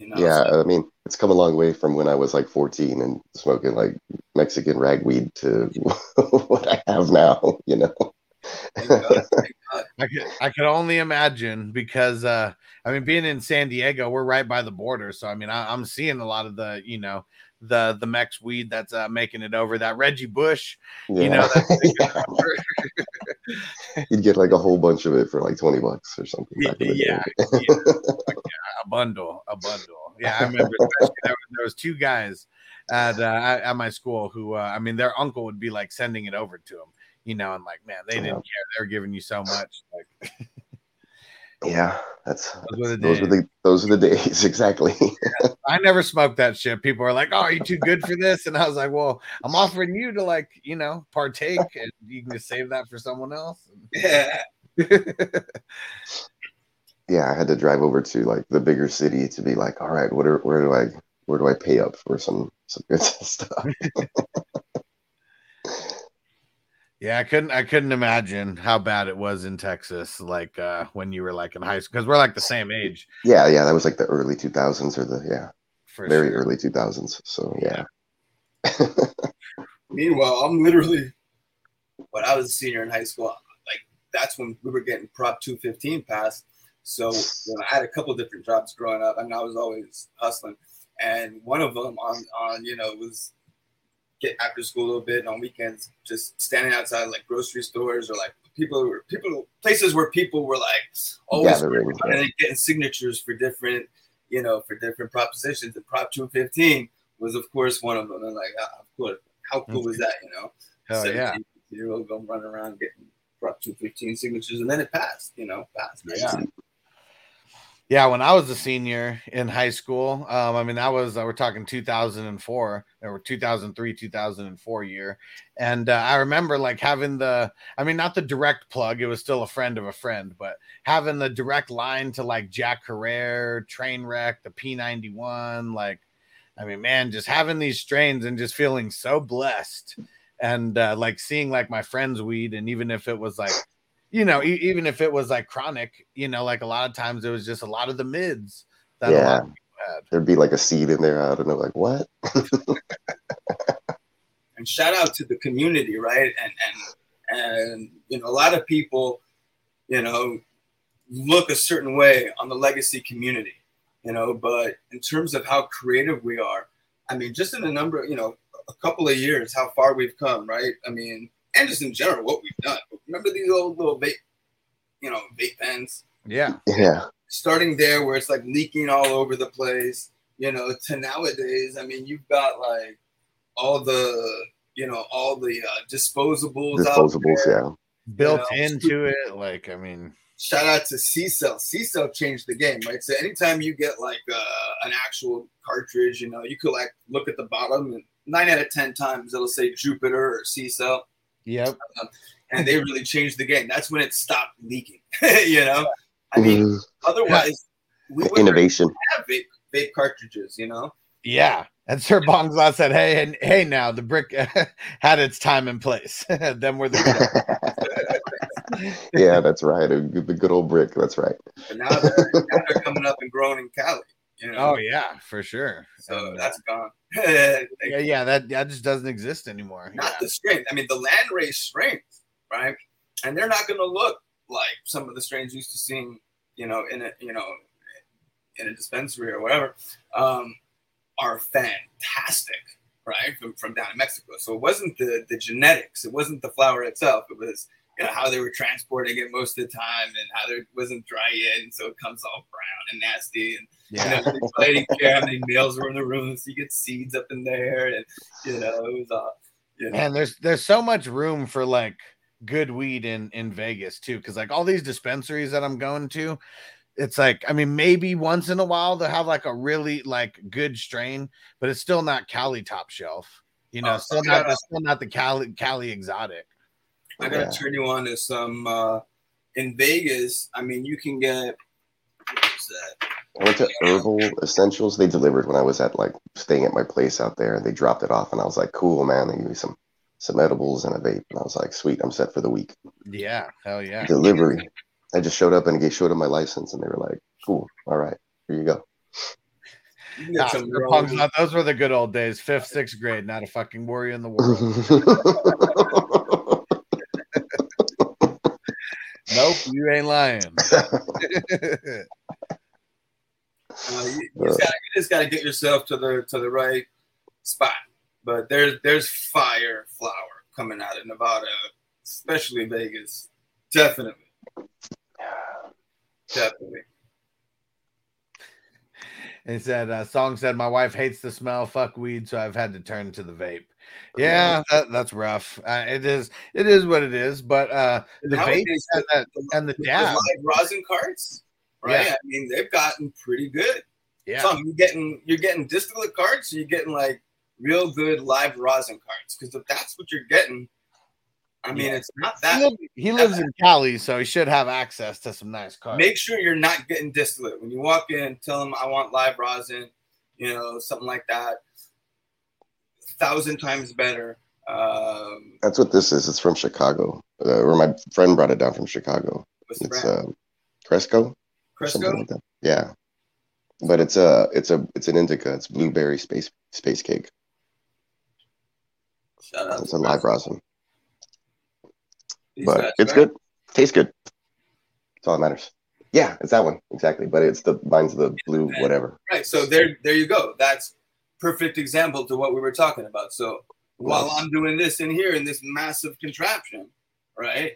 You know, Yeah, so- I mean, it's come a long way from when I was like 14 and smoking like Mexican ragweed to [laughs] what I have now, you know. thank God, thank [laughs] God. I could I could only imagine because uh I mean being in San Diego, we're right by the border. So I mean I, I'm seeing a lot of the, you know, the the Mex weed that's uh, making it over that Reggie Bush, you know, Yeah. [laughs] You'd get like a whole bunch of it for like 20 bucks or something. Back in the day. yeah, yeah, a bundle, a bundle. [laughs] Yeah, I remember there, was- there was two guys at uh, at at my school who uh, I mean their uncle would be like sending it over to him, you know, and like man, they didn't Yeah. care. They were giving you so much. Like [laughs] Yeah, that's those were the those were days. the those were the days [laughs] exactly. I never smoked that shit. People are like, "Oh, are you too good for this?" And I was like, "Well, I'm offering you to like, you know, partake, and you can just save that for someone else." Yeah. Yeah, I had to drive over to like the bigger city to be like, all right, what are, where do I where do I pay up for some some good [laughs] stuff? [laughs] Yeah, I couldn't I couldn't imagine how bad it was in Texas, like uh when you were like in high school, because we're like the same age. yeah, yeah, that was like the early 2000s or the yeah, For very sure. early 2000s. So yeah, [laughs] Meanwhile, I'm literally when I was a senior in high school, like that's when we were getting Prop 215 passed. So you know, I had a couple different jobs growing up, and I was always hustling. And one of them on on you know was get after school a little bit and on weekends, just standing outside like grocery stores or like people were people places where people were like always yeah. getting signatures for different you know for different propositions. And Prop 215 was of course one of them. And like, ah, of course, how cool was that? You know, Hell yeah. year old going running around getting Prop 215 signatures, and then it passed. You know, passed. Yeah. Yeah, when I was a senior in high school, um, I mean, that was uh, we're talking 2004 or 2003, 2004 year, and uh, I remember like having the, I mean, not the direct plug; it was still a friend of a friend, but having the direct line to like Jack Herrera, Trainwreck, the P91, like, I mean, man, just having these strains and just feeling so blessed, and uh, like seeing like my friends weed, and even if it was like you know, e- even if it was like chronic, you know, like a lot of times it was just a lot of the mids that a lot yeah, of people had. there'd be like a seed in there. I don't know, like what? [laughs] and shout out to the community, right? And and and you know, a lot of people, you know, look a certain way on the legacy community, you know, but in terms of how creative we are, I mean, just in a number, you know, a couple of years, how far we've come, right? I mean, and just in general, what we've done. Remember these old little vape, you know, vape pens? Yeah. Yeah, starting there where it's like leaking all over the place, you know, to nowadays, I mean, you've got like all the, you know, all the uh, disposables, out disposables. there. Yeah, Built You know, into it, like I mean, Shout out to CCELL. C Cell changed the game, right? So anytime you get like uh, an actual cartridge, you know, you could like look at the bottom and nine out of 10 times it'll say Jupiter or CCELL. yep, And they really changed the game. That's when it stopped leaking, [laughs] you know? I mean, Mhm. otherwise, we wouldn't innovation. have vape, vape cartridges, you know? yeah. And Sir Bongzla said, "Hey, and hey, now the brick [laughs] had its time and place. [laughs] Them were the yeah, that's right. A good- The good old brick. That's right. But now they're, now they're coming up and growing in Cali, you know? oh yeah, for sure. So And, uh, that's gone. yeah, yeah, that that just doesn't exist anymore. not Yeah. the strength. I mean, the land race strength, right? And they're not going to look like some of the strains used to seeing, you know, in a you know, in a dispensary or whatever, um, are fantastic, right? From from down in Mexico. So it wasn't the the genetics, it wasn't the flower itself. It was you know how they were transporting it most of the time and how there wasn't dry in, so it comes all brown and nasty and Yeah. you know, they didn't care how many males were in the room, so you get seeds up in there, and you know, it was uh, you know, And there's there's so much room for like good weed in in Vegas too, because like all these dispensaries that I'm going to, it's like I mean maybe once in a while they'll have like a really like good strain, but it's still not Cali top shelf. You know, Oh, still yeah. not still not the Cali Cali exotic. I gotta Yeah. turn you on to some uh, in Vegas. I mean, you can get what's that? I went to Herbal Essentials. They delivered when I was at like staying at my place out there, and they dropped it off, and I was like, "Cool, man!" They gave me some some edibles and a vape, and I was like, "Sweet, I'm set for the week." Yeah, hell yeah. Delivery. I just showed up and gave showed them my license, and they were like, "Cool, all right, here you go." You can get Ah, some Sir Rose. Pongzla, those were the good old days. Fifth, sixth grade, not a fucking worry in the world. [laughs] nope, you ain't lying. [laughs] Uh, you, you just gotta, you just gotta get yourself to the to the right spot. But there's there's fire flower coming out of Nevada, especially Vegas. Definitely, definitely. He said, uh, "Song said my wife hates the smell. Fuck weed, so I've had to turn to the vape." Yeah, that, that's rough. Uh, it is. It is what it is. But uh, the vape and, that, and the dab. live rosin carts, right? Yeah. I mean, they've gotten pretty good. Yeah, So you're getting you're getting distillate carts, or you're getting like real good live rosin carts Because if that's what you're getting, I mean, Yeah. it's not He, that. live- he lives in Cali, so he should have access to some nice carts. Make sure you're not getting distillate when you walk in. Tell them I want live rosin, you know, something like that. Thousand times better. Um, That's what this is. It's from Chicago, uh, or my friend brought it down from Chicago. It's brand? uh, Cresco, Cresco. like that. Yeah, but it's a it's a it's an indica. It's blueberry space space cake. Shout out It's to a live rosin, but it's right? good. Tastes good. That's all that matters. Yeah, it's that one exactly. But it's the mine's the blue whatever. Right. So there, there you go. That's perfect example to what we were talking about. So while Nice. I'm doing this in here in this massive contraption, right?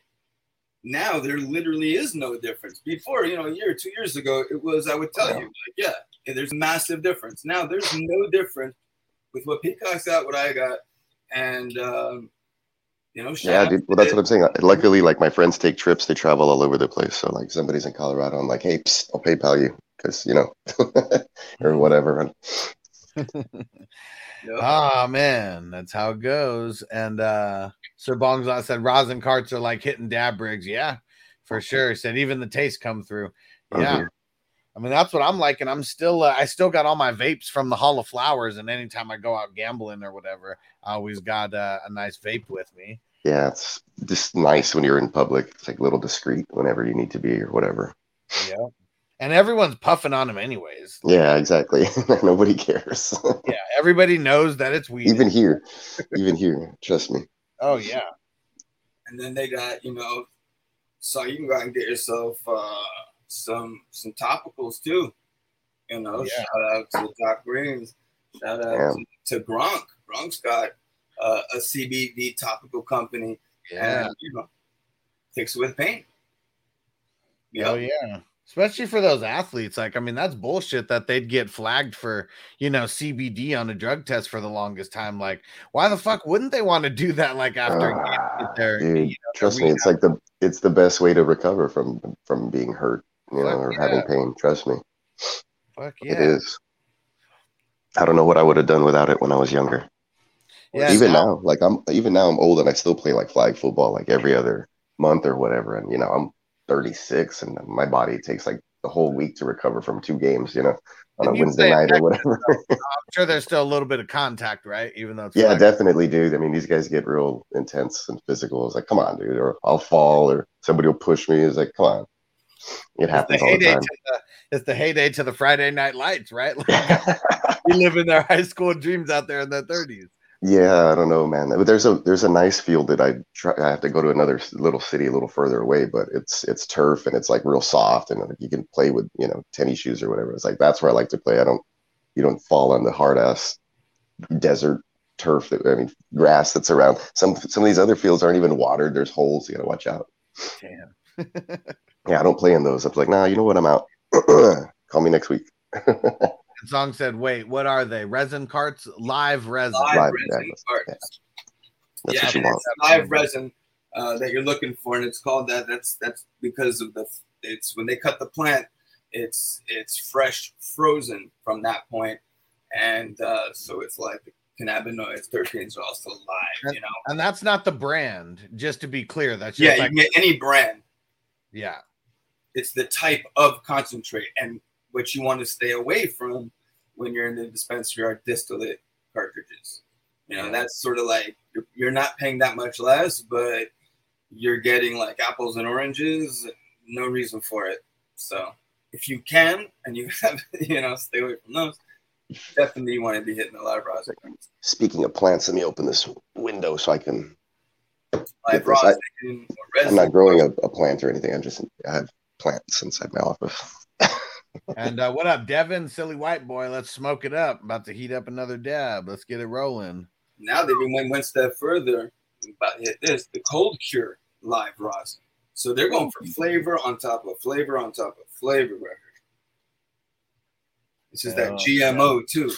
Now there literally is no difference. Before, you know, a year two years ago, it was I would tell Yeah. you, like, yeah, there's massive difference. Now there's no difference with what Peacock's got, what I got, and um, you know, shout Yeah, out dude. Well, that's the- what I'm saying. Luckily, like my friends take trips, they travel all over the place. So like somebody's in Colorado, I'm like, hey, psst, I'll PayPal you because you know, [laughs] or whatever. [laughs] Yep. Ah man, that's how it goes. And uh Sir Bongzot said rosin carts are like hitting dab rigs. Yeah, for sure. He said even the taste come through. Yeah. Mhm. I mean that's what I'm like, and I'm still uh, I still got all my vapes from the Hall of Flowers, and anytime I go out gambling or whatever, I always got uh, a nice vape with me. Yeah, it's just nice when you're in public. It's like a little discreet whenever you need to be or whatever. Yeah. And everyone's puffing on them anyways. Yeah, exactly. [laughs] Nobody cares. [laughs] Yeah, everybody knows that it's weed. even here, even here, trust me. oh yeah. and then they got you know, so you can go out and get yourself uh, some some topicals too. You know, Yeah. shout out to Doc Greens, shout out Damn. to, to Gronk. Gronk's got uh, a CBD topical company, Yeah. and you know, fix with pain. Oh Yeah, yeah. Especially for those athletes. Like, I mean, that's bullshit that they'd get flagged for, you know, CBD on a drug test for the longest time. Like, why the fuck wouldn't they want to do that? Like after a game, get their, Dude, you know, trust me, it's like the it's the best way to recover from from being hurt, you know, Fuck or yeah. having pain. Trust me, fuck yeah. is. I don't know what I would have done without it when I was younger. Yeah, even now- now, like I'm even now I'm old and I still play like flag football like every other month or whatever. And you know, I'm 36 and my body takes like the whole week to recover from two games, you know, on a And you Wednesday night or whatever. [laughs] I'm sure there's still a little bit of contact, right? Even though it's yeah, flag- definitely, dude. I mean, these guys get real intense and physical. It's like, come on, dude, or I'll fall or somebody will push me. It's like, come on. It It's the happens all the heyday time. to the it's the heyday to the Friday night lights, right? [laughs] Like, [laughs] we live in their high school dreams out there in the 30s. Yeah, I don't know, man. But there's a there's a nice field that I try. I have to go to another little city a little further away, but it's it's turf and it's like real soft and you can play with you know tennis shoes or whatever. It's like that's where I like to play. I don't you don't fall on the hard ass desert turf that I mean grass that's around. Some some of these other fields aren't even watered. There's holes. You gotta watch out. Damn. [laughs] Yeah, I don't play in those. I'm like, nah, you know what? I'm out. [clears throat] Call me next week. [laughs] The song said, "Wait, what are they? Resin carts, live resin." live, Live, resin yeah, carts. That's yeah, what you want. live resin uh, that you're looking for, and it's called that. That's that's because of the. It's when they cut the plant, it's it's fresh, frozen from that point, and uh, so it's like cannabinoids, terpenes are also live. You know, And that's not the brand, just to be clear. That's just yeah, you like, can get any brand. yeah, It's the type of concentrate, and what you want to stay away from when you're in the dispensary are distillate cartridges. You know, that's sort of like you're, not paying that much less, but you're getting like apples and oranges. No reason for it. So if you can and you [laughs] have, you know, stay away from those. Definitely, you want to be hitting a lot of rosin. Speaking of plants, let me open this window so I can. Live Get this. I- rosin or resin. I'm not growing a, a plant or anything. I'm just I have plants inside my office. [laughs] And uh, what up, Devin, silly white boy? Let's smoke it up. About to heat up another dab. Let's get it rolling. Now they even went one step further. I'm about to hit this the cold cure live rosin. So they're going for flavor on top of flavor on top of flavor record. This is that Oh, GMO too.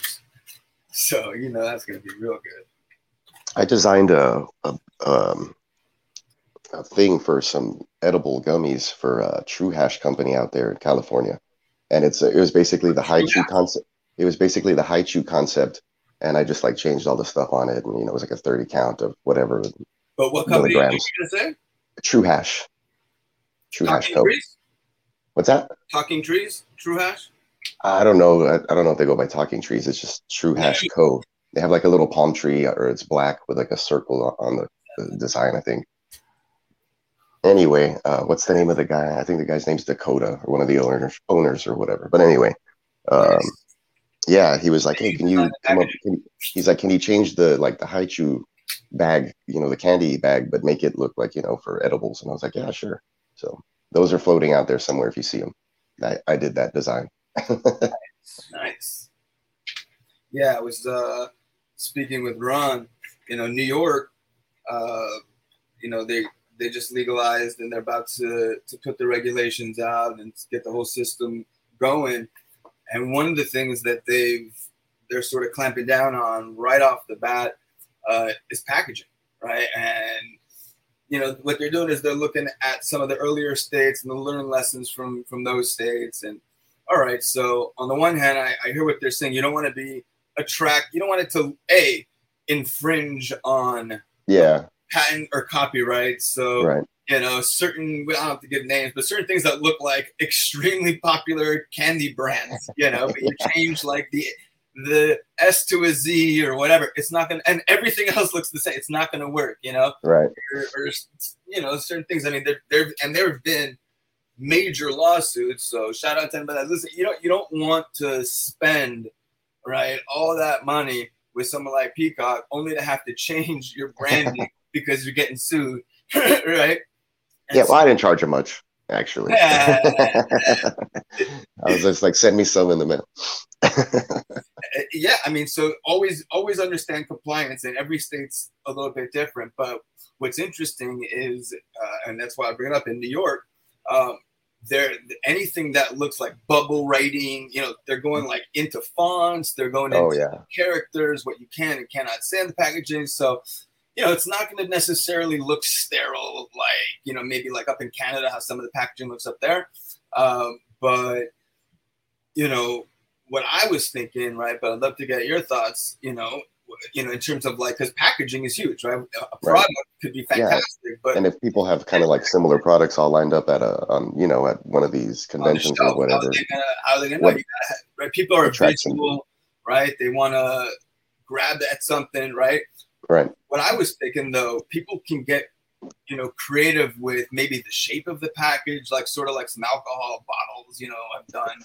So you know that's gonna be real good. I designed a a, um, a thing for some edible gummies for a True Hash company out there in California, and it's it was basically the Hi-Chew concept. It was basically the Hi-Chew concept, and I just like changed all the stuff on it, and you know it was like a thirty count of whatever But what company are you gonna say? True Hash. True Hash Talking Co. trees. What's that? Talking trees. True hash. I don't know. I, I don't know if they go by Talking Trees. It's just True Hash Co. They have like a little palm tree, or it's black with like a circle on the, the design. I think. Anyway, uh, what's the name of the guy? I think the guy's name's Dakota, or one of the owners, owners or whatever. But anyway, um, yeah, he was like, "Hey, can you come up?" Can, he's like, "Can you change the like the Hi-Chew bag, you know, the candy bag, but make it look like you know for edibles?" And I was like, "Yeah, sure." So those are floating out there somewhere if you see them. I, I did that design. [laughs] Nice. Yeah, I was uh, speaking with Ron. You know, New York. Uh, you know, they they just legalized and they're about to to put the regulations out and get the whole system going. And one of the things that they've they're sort of clamping down on right off the bat uh, is packaging, right? And you know what they're doing is they're looking at some of the earlier states and they're learning lessons from from those states and all right so on the one hand i, I hear what they're saying you don't want to be attract you don't want it to a infringe on Yeah, patent or copyright so right. you know certain we don't have to give names but certain things that look like extremely popular candy brands you know but you [laughs] change like the the s to a z or whatever it's not gonna and everything [laughs] else looks the same it's not gonna work you know Right. or, or you know certain things. I mean, there there and there have been major lawsuits. So shout out to anybody. Listen, you don't you don't want to spend right all that money with someone like Peacock only to have to change your branding [laughs] because you're getting sued, [laughs] right? Yeah, well, I didn't charge him much, actually. [laughs] I was just like, send me some in the mail. [laughs] Yeah i mean so always always understand compliance and every state's a little bit different but what's interesting is uh, and that's why i bring it up in new york um, there anything that looks like bubble writing you know they're going like into fonts they're going Oh, into yeah. characters what you can and cannot say in the packaging so you know it's not going to necessarily look sterile like you know maybe like up in canada how some of the packaging looks up there um, but you know what I was thinking, right? But I'd love to get your thoughts. You know, you know, in terms of like, because packaging is huge, right? A product could be Yeah. fantastic, but and if people have kind of like similar products all lined up at a, um, you know, at one of these on the conventions shelf, or whatever? How are they gonna? What right? People are them. visual, right? They want to grab at something, right? Right? What I was thinking though, people can get you know creative with maybe the shape of the package, like sort of like some alcohol bottles. You know, I've done.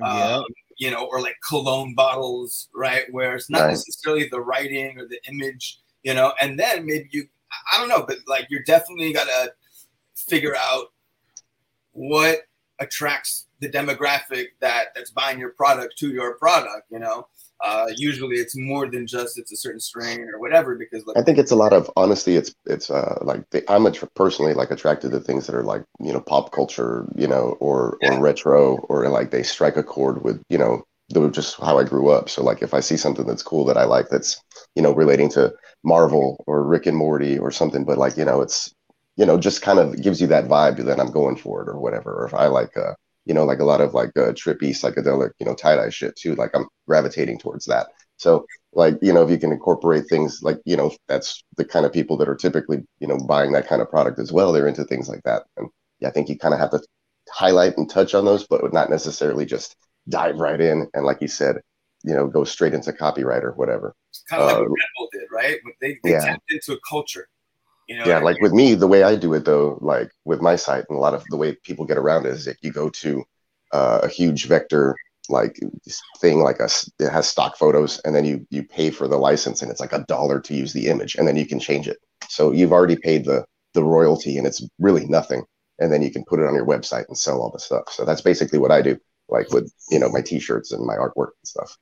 Yeah. Um, you know, or like cologne bottles, right? Where it's not Right. necessarily the writing or the image, you know, and then maybe you, I don't know, but like you're definitely gotta figure out what attracts the demographic that that's buying your product to your product, you know. Uh, usually it's more than just it's a certain strain or whatever because like I think it's a lot of honestly. It's it's uh like the, I'm a, personally like attracted to things that are like you know pop culture, you know, or or retro, or like they strike a chord with you know the, just how I grew up. So like if I see something that's cool that I like, that's you know relating to Marvel or Rick and Morty or something, but like you know it's you know just kind of gives you that vibe that I'm going for it or whatever. Or if I like uh you know like a lot of like uh, trippy psychedelic you know tie dye shit too, like I'm gravitating towards that. So like you know if you can incorporate things like you know that's the kind of people that are typically you know buying that kind of product as well they're into things like that and yeah i think you kind of have to highlight and touch on those but not necessarily just dive right in and like you said you know go straight into copyright or whatever kind of like Uh, what Red Bull did, right? They, they yeah. tapped into a culture, you know. yeah like with me the way i do it though like with my site and a lot of the way people get around it is that you go to uh, a huge vector like thing like a it has stock photos and then you you pay for the license and it's like a dollar to use the image and then you can change it. So you've already paid the the royalty and it's really nothing and then you can put it on your website and sell all the stuff. So that's basically what i do like with you know my t-shirts and my artwork and stuff.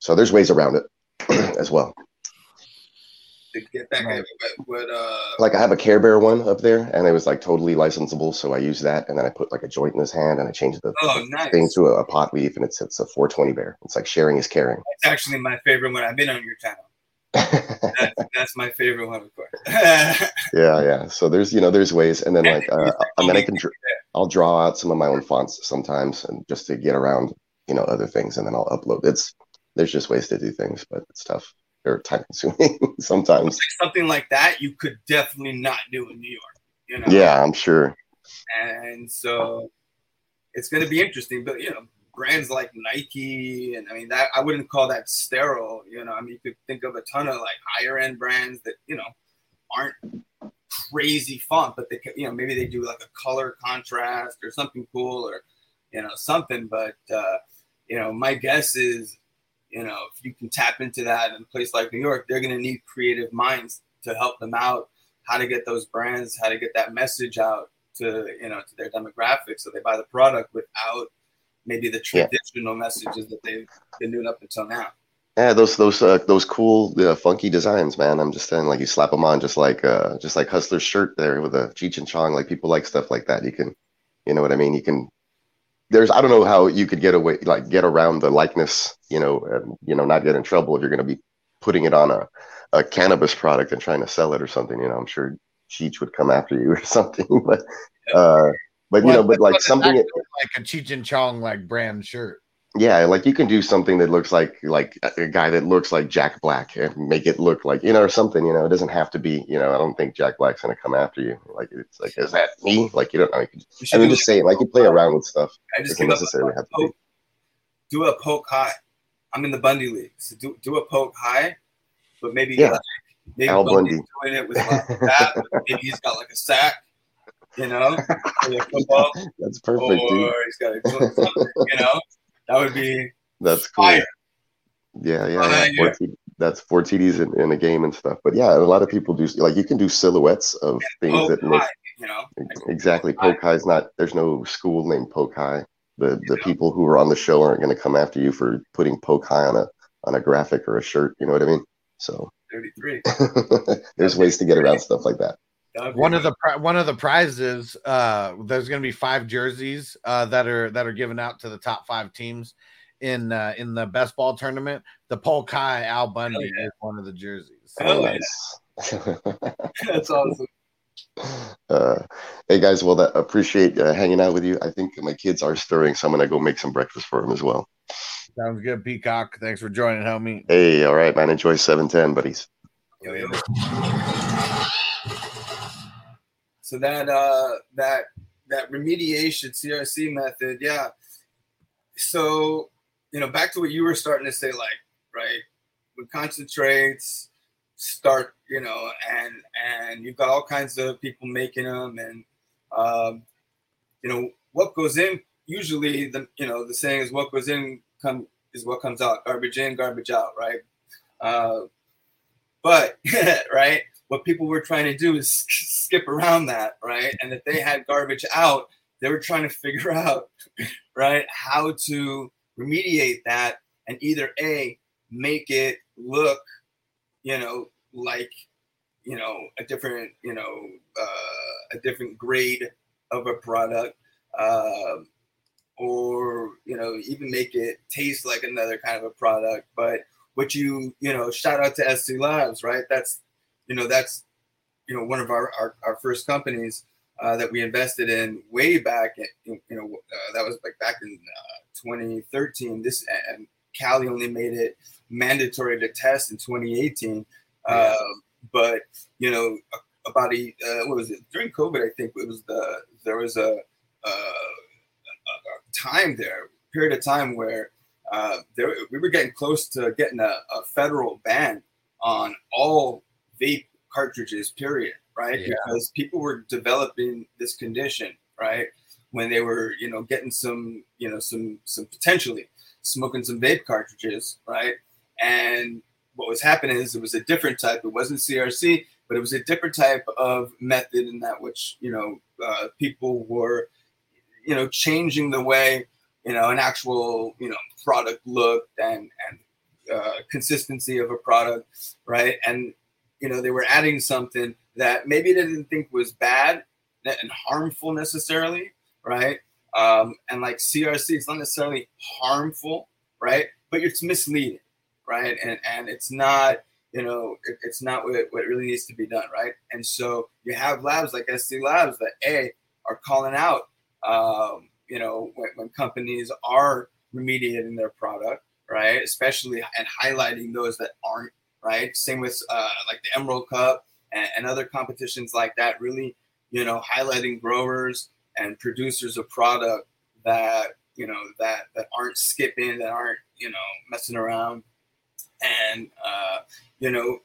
So there's ways around it [clears throat] as well to get back at what, what uh like I have a Care Bear one up there, and it was like totally licensable, so I use that, and then I put like a joint in his hand, and I changed the Oh, nice. thing to a, a pot leaf, and it's it's a 420 bear. It's like sharing is caring. It's actually my favorite one. I've been on your channel. [laughs] that, that's my favorite one, of course. yeah, [laughs] Yeah, yeah. So there's you know there's ways, and then like uh, and then I can dr- I'll draw out some of my own fonts sometimes, and just to get around you know other things, and then I'll upload. It's there's just ways to do things, but it's tough. They're time consuming [laughs] sometimes. Something like that, you could definitely not do in New York. You know? Yeah, I'm sure. And so it's going to be interesting. But you know, brands like Nike, and I mean that I wouldn't call that sterile. You know, I mean you could think of a ton of like higher end brands that you know aren't crazy fun, but they you know maybe they do like a color contrast or something cool or you know something. But uh, you know, my guess is you know if you can tap into that in a place like New York, they're going to need creative minds to help them out. How to get those brands, how to get that message out to you know to their demographics, so they buy the product without maybe the Yeah. traditional messages that they've been doing up until now. Yeah, those those uh, those cool uh, funky designs, man. I'm just saying, like you slap them on, just like uh, just like Hustler's shirt there with a Cheech and Chong. Like people like stuff like that. You can, you know what I mean. You can. There's I don't know how you could get away like get around the likeness, you know, and you know not get in trouble if you're going to be putting it on a a cannabis product and trying to sell it or something. You know, I'm sure Cheech would come after you [laughs] or something. But uh, but you Well, know, but like something. like a Cheech and Chong like brand shirt. Yeah, like you can do something that looks like like a guy that looks like Jack Black and make it look like you know or something. You know, it doesn't have to be. You know, I don't think Jack Black's gonna come after you. Like it's like, is that me? Like you don't know. You can, You should I mean, just say it. Like you play around with stuff. I just doesn't necessarily have to be. poke, do a Polk High. I'm in the Bundy league, so do do a Polk High, but maybe Yeah. like, maybe Al Bundy's Bundy. doing it with like that. but maybe he's got like a sack, you know, [laughs] football, That's perfect, or dude. he's got a you know. That would be That's cool. Yeah, yeah, Uh, yeah. yeah. T- that's four TDs in, in a game and stuff. But yeah, a lot of people do like you can do silhouettes of things Poke that make you know. exactly. Polk High is not. There's no school named Polk High. The the people who are on the show aren't going to come after you for putting Polk High on a on a graphic or a shirt. You know what I mean? So 33. [laughs] there's ways to get around stuff like that. That'd One of the one of the prizes, uh, there's going to be five jerseys uh, that are that are given out to the top five teams in uh, in the best ball tournament. The Polk High Al Bundy is one of the jerseys. Hell yeah. Nice. [laughs] [laughs] That's awesome. Uh, hey guys, well, that appreciate uh, hanging out with you. I think my kids are stirring, so I'm gonna go make some breakfast for them as well. Sounds good, Peacock. Thanks for joining, homie. Hey, all right, man. Enjoy 710, buddies. Yo, yo. So that uh that that remediation CRC method, yeah. So you know, back to what you were starting to say, like, right, with concentrates, start, you know, and and you've got all kinds of people making them, and um, you know, what goes in usually the you know the saying is what goes in come is what comes out, garbage in, garbage out, right? Uh, but [laughs] right, what people were trying to do is [laughs] skip around that, right? And if they had garbage out, they were trying to [laughs] figure out, right, how to remediate that and either a make it look, you know, like, you know, a different, you know, uh, a different grade of a product, um, or you know, even make it taste like another kind of a product, but what you you know shout out to SC Labs, right? That's you know that's you know one of our our, our first companies uh, that we invested in way back. In, you know uh, that was like back in uh, 2013. This and Cali only made it mandatory to test in 2018. Yeah. Um, but you know about a uh, what was it during COVID? I think it was the there was a, a, a a time there period of time where uh, there, we were getting close to getting a, a federal ban on all vape cartridges, period, right? Yeah. Because people were developing this condition, right? When they were, you know, getting some, you know, some, some potentially smoking some vape cartridges, right? And what was happening is it was a different type. It wasn't CRC, but it was a different type of method in that which, you know, uh, people were, you know, changing the way you know an actual you know product look and and uh, consistency of a product right and you know they were adding something that maybe they didn't think was bad and harmful necessarily right? Um, and like crc it's not necessarily harmful right? But it's misleading right? And and it's not you know it, it's not what, what really needs to be done right? And so you have labs like sc labs that a are calling out um, you know, when, when companies are remediating their product, right? Especially and highlighting those that aren't, right? Same with uh, like the Emerald Cup and, and other competitions like that. Really, you know, highlighting growers and producers of product that you know that that aren't skipping, that aren't you know messing around, and uh, you know,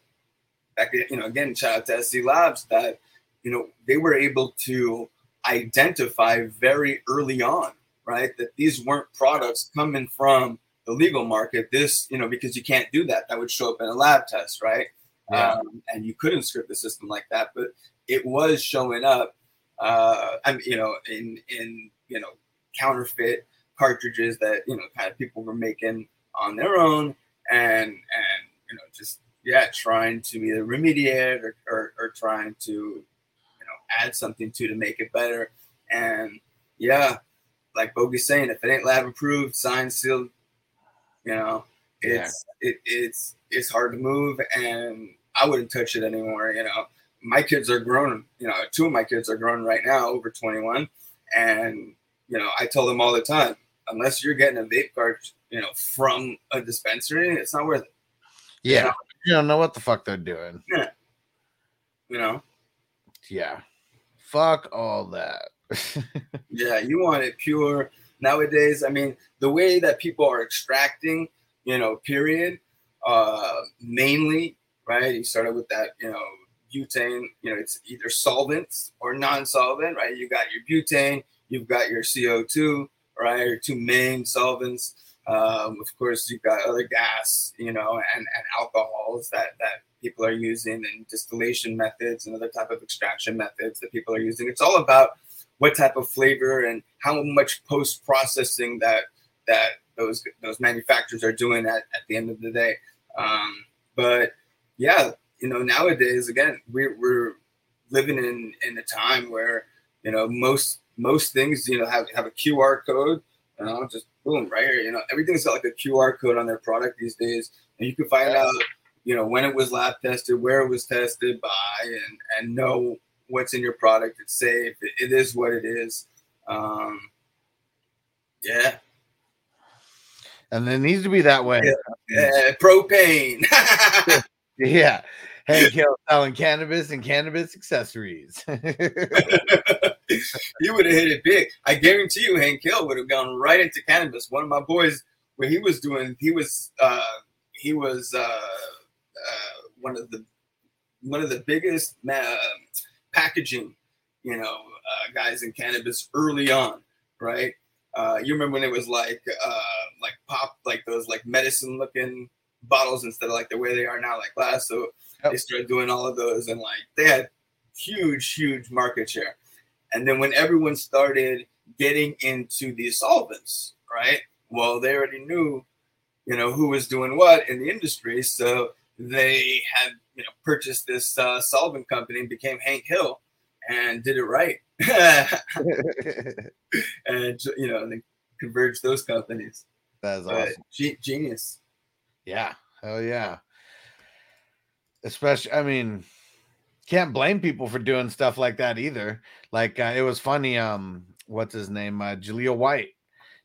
back you know again, shout out to SC Labs that you know they were able to identify very early on, right, that these weren't products coming from the legal market. This, you know, because you can't do that. That would show up in a lab test, right? Yeah. Um, and you couldn't script the system like that, but it was showing up. Uh, I mean, you know, in in you know counterfeit cartridges that you know kind of people were making on their own, and and you know just yeah, trying to either remediate or, or, or trying to you know add something to to make it better. And yeah, like Bogey's saying, if it ain't lab approved, signed, sealed, you know, it's it, it's it's hard to move, and I wouldn't touch it anymore. You know, my kids are grown. You know, two of my kids are grown right now, over twenty one, and you know, I tell them all the time, unless you're getting a vape cart, you know, from a dispensary, it's not worth it. Yeah. You don't know what the fuck they're doing. Yeah. You know, Yeah. Fuck all that. [laughs] yeah, you want it pure. Nowadays, I mean, the way that people are extracting, you know, period, uh, mainly, right? You started with that, you know, butane, you know, it's either solvents or non-solvent, right? You got your butane, you've got your CO2, right? Your two main solvents. Um, of course, you've got other gas, you know, and, and alcohols that, that people are using and distillation methods and other type of extraction methods that people are using. It's all about what type of flavor and how much post processing that that those those manufacturers are doing at, at the end of the day. Um, but yeah, you know, nowadays again, we're we're living in in a time where you know most most things you know have have a QR code. You know, just boom right here. You know, everything's got like a QR code on their product these days, and you can find out you know when it was lab tested, where it was tested by, and and know what's in your product. It's safe. It, it is what it is. Um, yeah. and it needs to be that way. Yeah, propane. [laughs] [laughs] Yeah. Hank Hill selling cannabis and cannabis accessories. [laughs] you would have hit it big. I guarantee you, Hank Hill would have gone right into cannabis. One of my boys, where he was doing, he was, uh, he was uh, uh, one of the one of the biggest ma- packaging, you know, uh, guys in cannabis early on, right? Uh, you remember when it was like uh, like pop, like those like medicine looking bottles instead of like the way they are now, like glass. So they started doing all of those, and like they had huge, huge market share. And then when everyone started getting into the solvents, right? Well, they already knew, you know, who was doing what in the industry, so they had you know purchased this uh, solvent company and became Hank Hill and did it right. [laughs] and you know, they converged those companies. That's But awesome. ge- genius. Yeah. Hell yeah. Especially, I mean, can't blame people for doing stuff like that either. Like uh, it was funny. Um, what's his name? Uh, Jaleel White,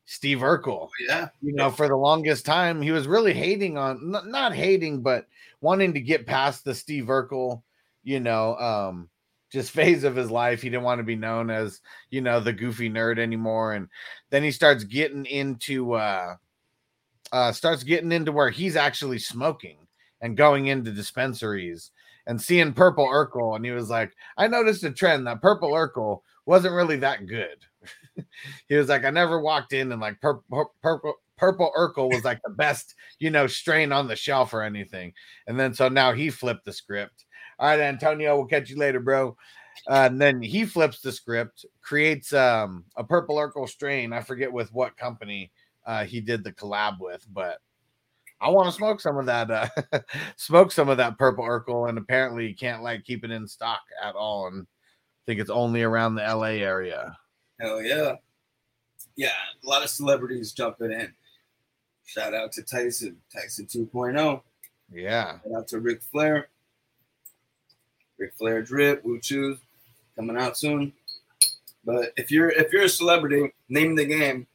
Steve Urkel. Yeah. You know, for the longest time, he was really hating on, not hating, but wanting to get past the Steve Urkel, you know, um, just [laughs] phase of his life. He didn't want to be known as, you know, the goofy nerd anymore. And then he starts getting into, uh, uh, starts getting into where he's actually smoking and going into dispensaries and seeing purple Urkel. And he was like, I noticed a trend that purple Urkel wasn't really that good. [laughs] he was like, I never walked in and like purple, purple, purple Urkel was like the best, you know, strain on the shelf or anything. And then so now he flipped the script. All right, Antonio, we'll catch you later, bro. Uh, and then he flips the script, creates um, a purple Urkel strain. I forget with what company uh, he did the collab with, but I want to smoke some of that. Uh, [laughs] smoke some of that purple Urkel, and apparently you can't like keep it in stock at all. And I think it's only around the LA area. Hell yeah. Yeah, a lot of celebrities jumping in. Shout out to Tyson, Tyson 2.0. Yeah. Shout out to Ric Flair. Ric Flair drip, Wu Choose, coming out soon. But if you're if you're a celebrity, name of the game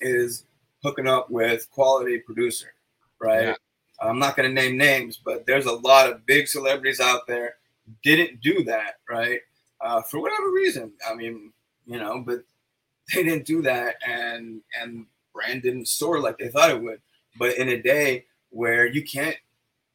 is hooking up with quality producer, right? Yeah. I'm not going to name names, but there's a lot of big celebrities out there didn't do that, right? Uh, for whatever reason. I mean, you know, but [laughs] they didn't do that, and and brand didn't soar like they thought it would. But in a day where you can't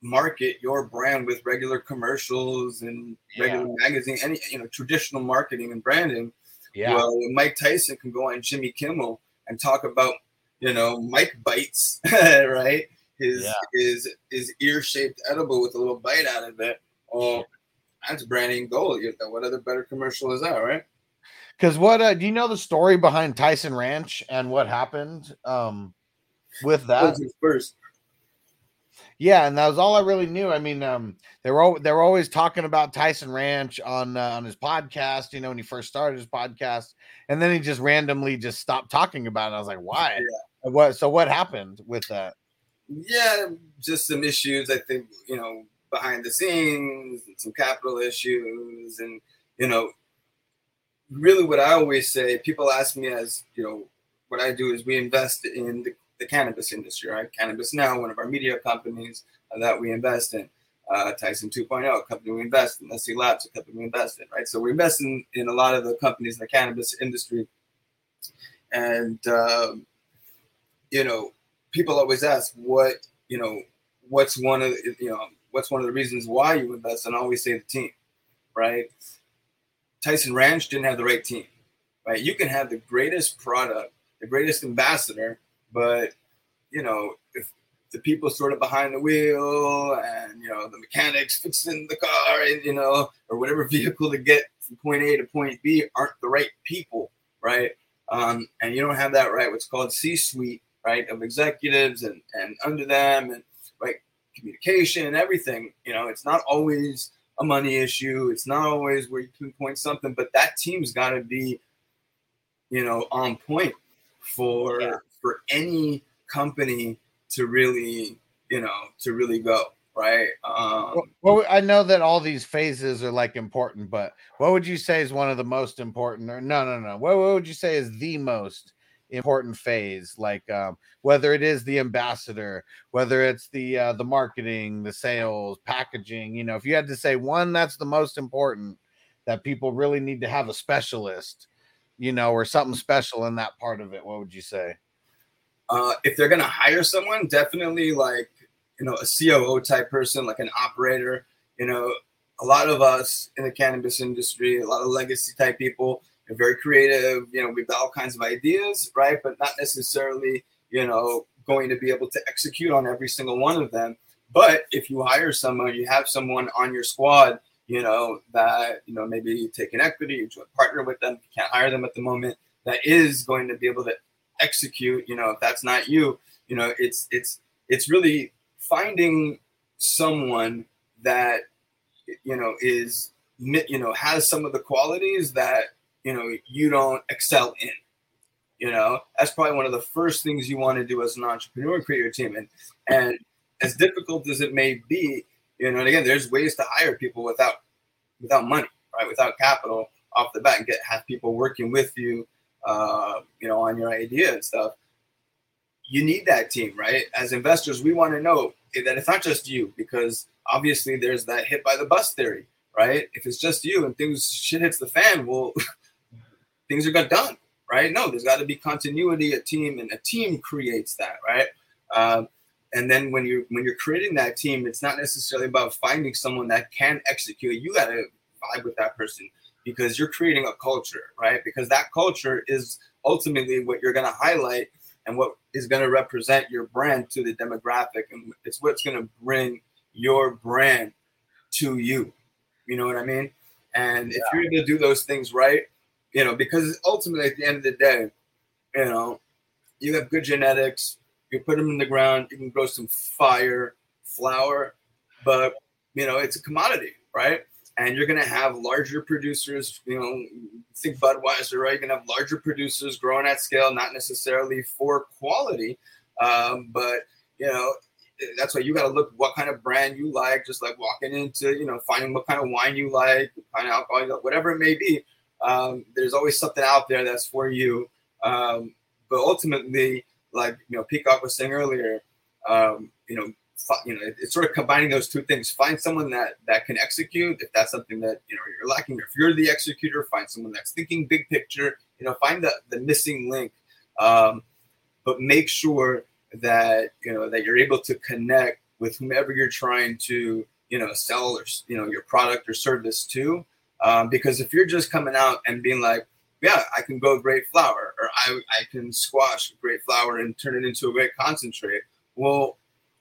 market your brand with regular commercials and regular Yeah. magazine, any you know traditional marketing and branding. Yeah. Well, Mike Tyson can go on Jimmy Kimmel and talk about you know Mike bites, [laughs] right? His Yeah. his his ear shaped edible with a little bite out of it. Oh, that's branding gold. You know, What other better commercial is that, right? Because what uh, do you know the story behind Tyson Ranch and what happened um, with that? First? Yeah, and that was all I really knew. I mean, um, they were al- they were always talking about Tyson Ranch on uh, on his podcast. You know, when he first started his podcast, and then he just randomly just stopped talking about it. I was like, why? What? So what happened with that? Yeah, just some issues. I think you know behind the scenes, some capital issues, and you know, really what I always say. People ask me as you know, what I do is we invest in the, the cannabis industry, right? Cannabis Now, one of our media companies uh, that we invest in. Uh, Tyson 2.0, a company we invest in. SC Labs, a company we invest in, right? So we invest in, in a lot of the companies in the cannabis industry. And, um, you know, people always ask what, you know, what's one of, you know, what's one of the reasons why you invest? And I always say the team, right? Tyson Ranch didn't have the right team, right? You can have the greatest product, the greatest ambassador, but, you know, if the people sort of behind the wheel and you know the mechanics fixing the car and you know or whatever [laughs] vehicle to get from point A to point B aren't the right people, right? Um, and you don't have that right. What's called C-suite, right, of executives and and under them and right communication and everything. You know, it's not always a money issue. It's not always where you pinpoint something, but that team's got to be, you know, on point for for any company to really, you know, to really go right. Um, Well, well, I know that all these phases are like important, but what would you say is one of the most important? Or no, no, no. What, what would you say is the most important phase? Like um, whether it is the ambassador, whether it's the uh, the marketing, the sales, packaging. You know, if you had to say one that's the most important, that people really need to have a specialist, you know, or something special in that part of it. What would you say? uh, if they're gonna hire someone, definitely like you know a COO type person, like an operator. You know, a lot of us in the cannabis industry, a lot of legacy type people, are very creative. You know, we've got all kinds of ideas, right? But not necessarily, you know, going to be able to execute on every single one of them. But if you hire someone, you have someone on your squad, you know, that, you know, maybe you take an equity, you partner with them, you can't hire them at the moment, that is going to be able to execute, you know, if that's not you, you know, it's it's it's really finding someone that you know is you know has some of the qualities that you know you don't excel in you know? That's probably one of the first things you want to do as an entrepreneur create your team. And and as difficult as it may be you know and again there's ways to hire people without without money right? Without capital off the bat and get have people working with you uh you know on your idea and stuff. You need that team right? As investors we want to know that it's not just you because obviously there's that hit by the bus theory right? If it's just you and things shit hits the fan well [laughs] things are got done right? No there's got to be continuity a team and a team creates that right? Um, and then when you when you're creating that team it's not necessarily about finding someone that can execute. You got to vibe with that person because you're creating a culture right? Because that culture is ultimately what you're going to highlight and what is going to represent your brand to the demographic and it's what's going to bring your brand to you. You know what i mean? And if you're able to do those things right you know because ultimately at the end of the day you know you have good genetics you put them in the ground you can grow some fire flower but you know it's a commodity right? And you're to have larger producers you know think budweiser right? You're to have larger producers growing at scale not necessarily for quality um, but you know that's why you got to look what kind of brand you like just like walking into you know finding what kind of wine you like kind of alcohol like, whatever it may be um, there's always something out there that's for you um, but ultimately like you know peacock was saying earlier um, you know fi- you know, it- it's sort of combining those two things. Find someone that that can execute. If that's something that you know you're lacking, if you're the executor, find someone that's thinking big picture. You know, find the the missing link. Um, but make sure that you know that you're able to connect with whomever you're trying to you know sell or you know your product or service to. Um, because if you're just coming out and being like, yeah, I can go great flower, or I, I can squash great flower and turn it into a great concentrate. Well,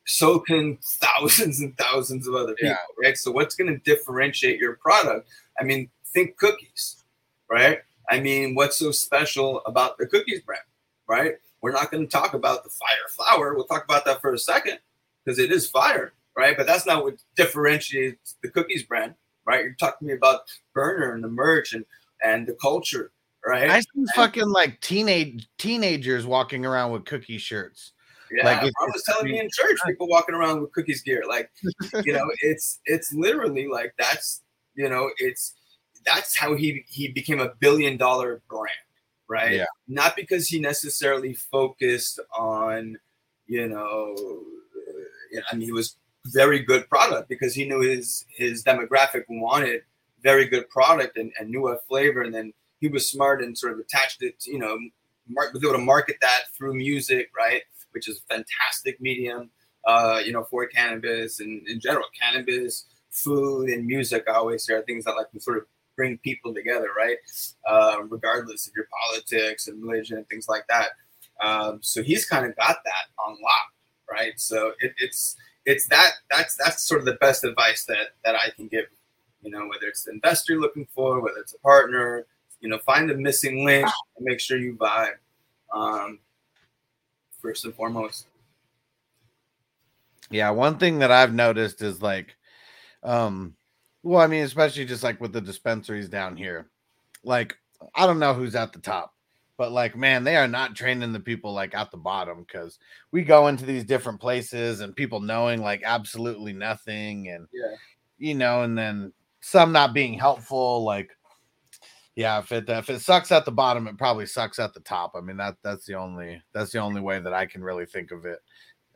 so can [laughs] thousands and thousands of other people, Yeah. right? So what's going to differentiate your product? I mean, think cookies, right? I mean, what's so special about the cookies brand, right? We're not going to talk about the fire flower. We'll talk about that for a second because it is fire, right? But that's not what differentiates the cookies brand, right? You're talking to me about Berner and the merch and and the culture, right? I see And- fucking like teenage teenagers walking around with cookie shirts. Yeah, Like, I was telling me in church, people walking around with cookies gear. Like, you know, [laughs] it's it's literally like that's you know, it's that's how he he became a billion dollar brand, right? Yeah. Not because he necessarily focused on, you know, uh, you know, I mean, he was very good product because he knew his his demographic wanted very good product and, and knew a flavor, and then he was smart and sort of attached it, to, you know, mar- was able to market that through music, right? Which is a fantastic medium, uh, you know, for cannabis and in general, cannabis, food, and music. I always say are things that like can sort of bring people together, right? Uh, regardless of your politics and religion and things like that. Um, so he's kind of got that on lock, right? So it, it's it's that that's that's sort of the best advice that that I can give. You know, whether it's the investor you're looking for, whether it's a partner, you know, find the missing link and make sure you vibe. Um, first and foremost. Yeah, one thing that I've noticed is like, um, well, I mean, especially just like with the dispensaries down here, like I don't know who's at the top, but like, man, they are not training the people like at the bottom because we go into these different places and people knowing like absolutely nothing, and Yeah. you know, and then some not being helpful, like. Yeah, if it if it sucks at the bottom, it probably sucks at the top. I mean that that's the only that's the only way that I can really think of it.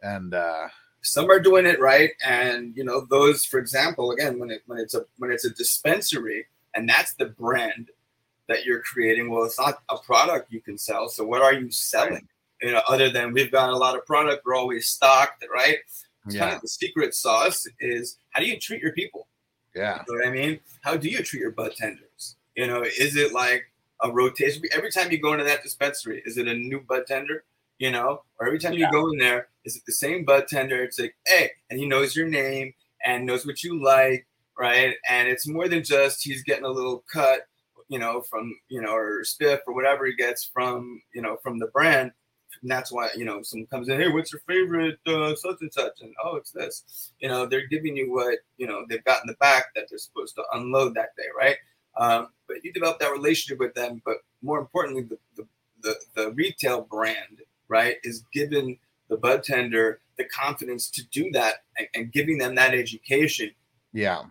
And uh some are doing it right and you know those for example again when it when it's a when it's a dispensary and that's the brand that you're creating well it's not a product you can sell so what are you selling you know other than we've got a lot of product we're always stocked right it's kind Yeah. of the secret sauce is how do you treat your people yeah. you know what I mean? How do you treat your bud tenders? You know, is it like a rotation? Every time you go into that dispensary, is it a new bud tender? You know, or every time Yeah. you go in there, is it the same bud tender? It's like, hey, and he knows your name and knows what you like, right? And it's more than just he's getting a little cut, you know, from you know, or spiff or whatever he gets from you know from the brand. And that's why you know someone comes in, hey, what's your favorite uh, such and such? And oh, it's this. You know, they're giving you what you know they've got in the back that they're supposed to unload that day, right? Um, but you develop that relationship with them. But more importantly, the the, the, the retail brand, right, is given the bud tender the confidence to do that and, and giving them that education Yeah.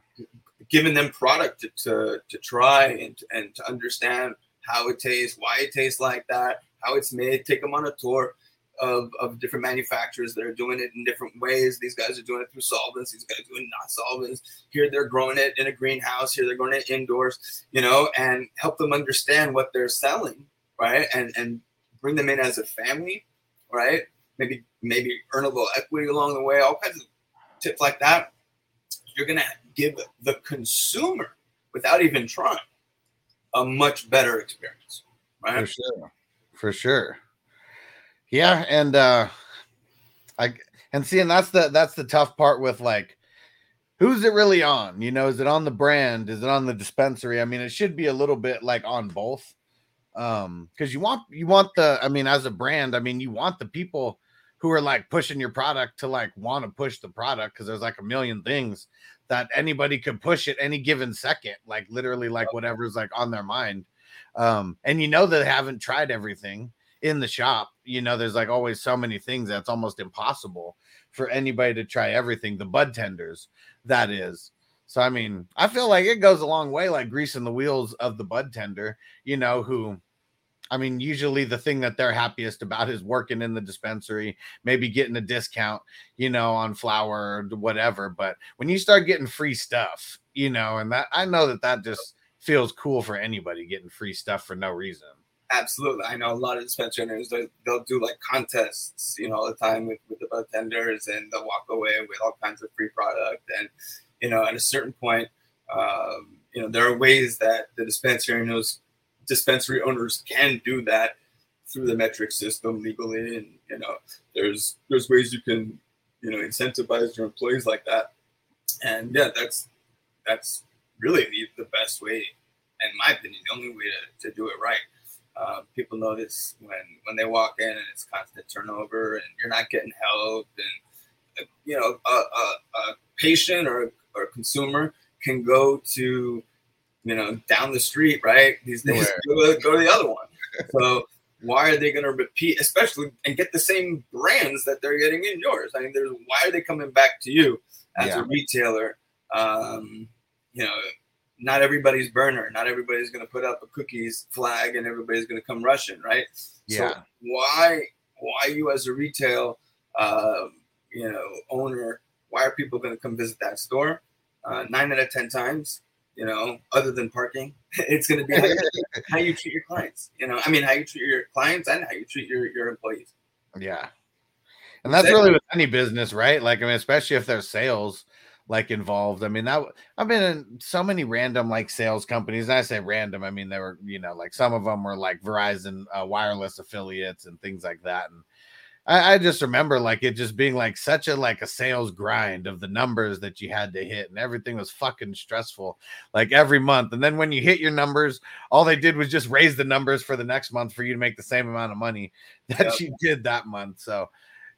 Giving them product to, to, to try and, and to understand how it tastes, why it tastes like that, how it's made, take them on a tour of, of different manufacturers that are doing it in different ways. These guys are doing it through solvents, these guys are doing not solvents. Here they're growing it in a greenhouse, here they're growing it indoors, you know, and help them understand what they're selling, right? And and bring them in as a family, right? Maybe maybe earn a little equity along the way, all kinds of tips like that you're to give the consumer without even trying a much better experience right? For sure. For sure. Yeah and uh i and see and that's the that's the tough part with like who's it really on? You know is it on the brand? Is it on the dispensary? I mean it should be a little bit like on both. Um because you want you want the i mean as a brand i mean you want the people who are like pushing your product to like want to push the product because there's like a million things that anybody could push at any given second like literally like whatever's like on their mind um and you know they haven't tried everything in the shop you know there's like always so many things that's almost impossible for anybody to try everything the bud tenders that is so i mean i feel like it goes a long way like greasing the wheels of the bud tender you know who I mean, usually the thing that they're happiest about is working in the dispensary, maybe getting a discount, you know, on flower or whatever. But when you start getting free stuff, you know, and that I know that that just feels cool for anybody getting free stuff for no reason. Absolutely. I know a lot of dispensary owners, they, they'll do like contests, you know, all the time with, with the bartenders and they'll walk away with all kinds of free product. And, you know, at a certain point, um, you know, there are ways that the dispensary owners, dispensary owners can do that through the METRC system legally. And, you know, there's, there's ways you can, you know, incentivize your employees like that. And yeah, that's, that's really the, the best way, in my opinion, the only way to, to do it right. Uh, people notice when when they walk in and it's constant turnover and you're not getting help and uh, you know a, a, a patient or or a consumer can go to you know down the street right these days go, to- go to the other one so why are they going to repeat especially and get the same brands that they're getting in yours i mean there's why are they coming back to you as Yeah. a retailer um you know not everybody's Berner. Not everybody's going to put up a cookies flag and everybody's going to come rushing, right? Yeah. So why why you as a retail uh, you know owner? Why are people going to come visit that store? Uh, nine out of ten times, you know, other than parking, [laughs] it's going to be how [laughs] you, how you treat your clients. You know, I mean, how you treat your clients and how you treat your your employees. Yeah. And that's really with any business, right? Like, I mean, especially if there's sales like involved. I mean, that I've been in so many random like sales companies. And I say random, I mean, they were, you know, like some of them were like Verizon uh, wireless affiliates and things like that. And I, I just remember like it just being like such a like a sales grind of the numbers that you had to hit, and everything was fucking stressful like every month. And then when you hit your numbers, all they did was just raise the numbers for the next month for you to make the same amount of money [laughs] that Yep. you did that month. So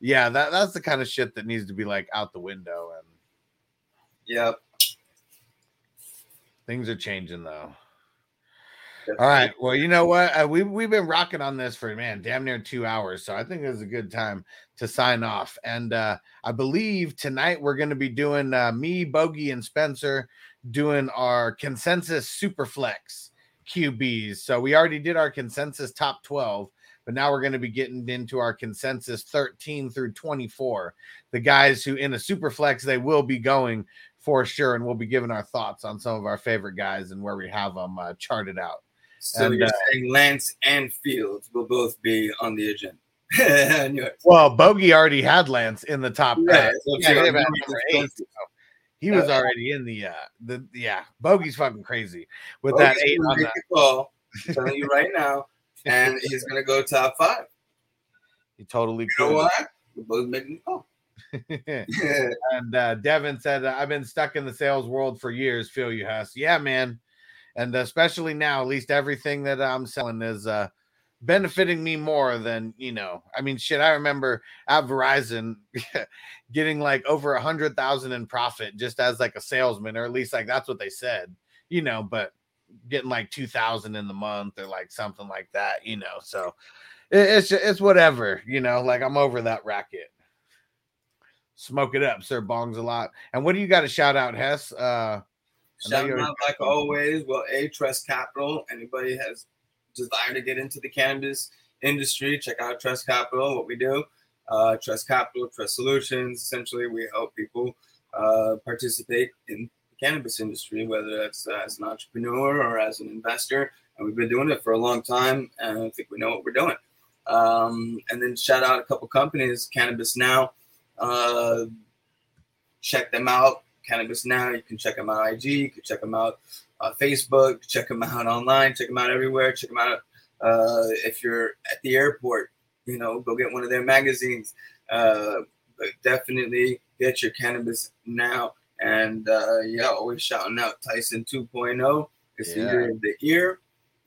yeah, that, that's the kind of shit that needs to be like out the window and Yep. things are changing though. All right. Well, you know what? Uh, we we've been rocking on this for man, damn near two hours. So I think it's a good time to sign off. And uh, I believe tonight we're going to be doing uh, me, Bogey, and Spencer doing our consensus superflex QBs. So we already did our consensus top twelve, but now we're going to be getting into our consensus thirteen through twenty four. The guys who in a superflex they will be going for sure, and we'll be giving our thoughts on some of our favorite guys and where we have them uh, charted out. So And, you're uh, saying Lance and Fields will both be on the agenda. [laughs] Well, Bogey already had Lance in the top. Yeah, uh, so yeah, you're- him at you're number just eight, so he was Uh, already in the uh the yeah. Bogey's fucking crazy with Bogey's that eight gonna on the. a call, I'm telling you right [laughs] now, and he's gonna go top five. He totally You know what? We're both making a call. [laughs] and uh, Devin said, "I've been stuck in the sales world for years. Feel you, Huss? Yeah, man. And especially now, at least everything that I'm selling is uh benefiting me more than you know. I mean, shit. I remember at Verizon [laughs] getting like over a hundred thousand in profit just as like a salesman, or at least like that's what they said, you know. But getting like two thousand in the month or like something like that, you know. So it, it's it's whatever, you know. Like I'm over that racket. Smoke it up, sir. Bongs a lot. And what do you got to shout out, Hess? Uh, Shout out like always. Well, a Trust Capital. Anybody has desire to get into the cannabis industry, check out Trust Capital. What we do, uh, Trust Capital, Trust Solutions. Essentially, we help people uh, participate in the cannabis industry, whether that's as an entrepreneur or as an investor. And we've been doing it for a long time, and I think we know what we're doing. Um, and then shout out a couple companies, Cannabis Now. Uh, check them out. Cannabis Now. You can check them out IG. You can check them out uh, Facebook. Check them out online. Check them out everywhere. Check them out uh, if you're at the airport. You know, go get one of their magazines. Uh, but definitely get your cannabis now. And uh, yeah, always shouting out Tyson 2.0. It's the Yeah. year of the ear.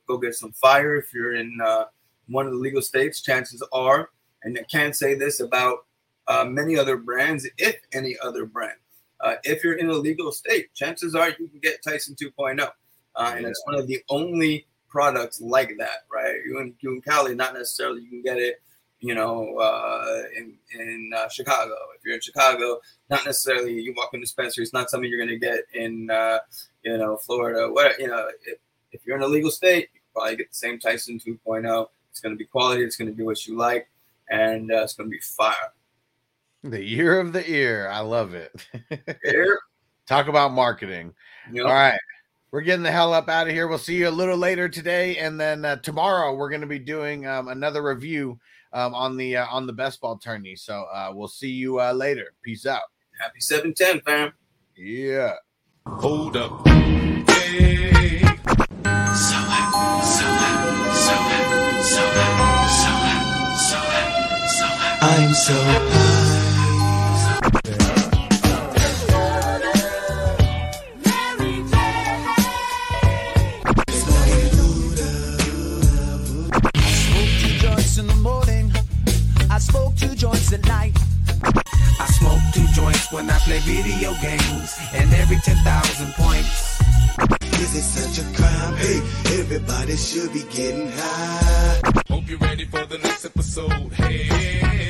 Go get some fire if you're in uh, one of the legal states. Chances are, and I can't say this about uh, many other brands, if any other brand. Uh, if you're in a legal state, chances are you can get Tyson 2.0. Uh, and it's one of the only products like that, right? You in, you in Cali, not necessarily you can get it, you know, uh, in, in uh, Chicago. If you're in Chicago, not necessarily you walk in dispensary, it's not something you're going to get in, uh, you know, Florida. What, you know, if, if you're in a legal state, you Probably get the same Tyson 2.0. It's going to be quality. It's going to be what you like, and uh, it's going to be fire. The year of the ear. I love it. [laughs] Ear. Talk about marketing. Yep. All right. We're getting the hell up out of here. We'll see you a little later today, and then uh, tomorrow we're going to be doing um, another review um, on the uh, on the best ball tourney. So uh, we'll see you uh, later. Peace out. Happy 710, fam. Yeah. Hold up. Hey. So hot, so hot, so hot, so hot, so hot, so hot, so hot. I'm so high. Should be getting high. Hope you're ready for the next episode. Hey,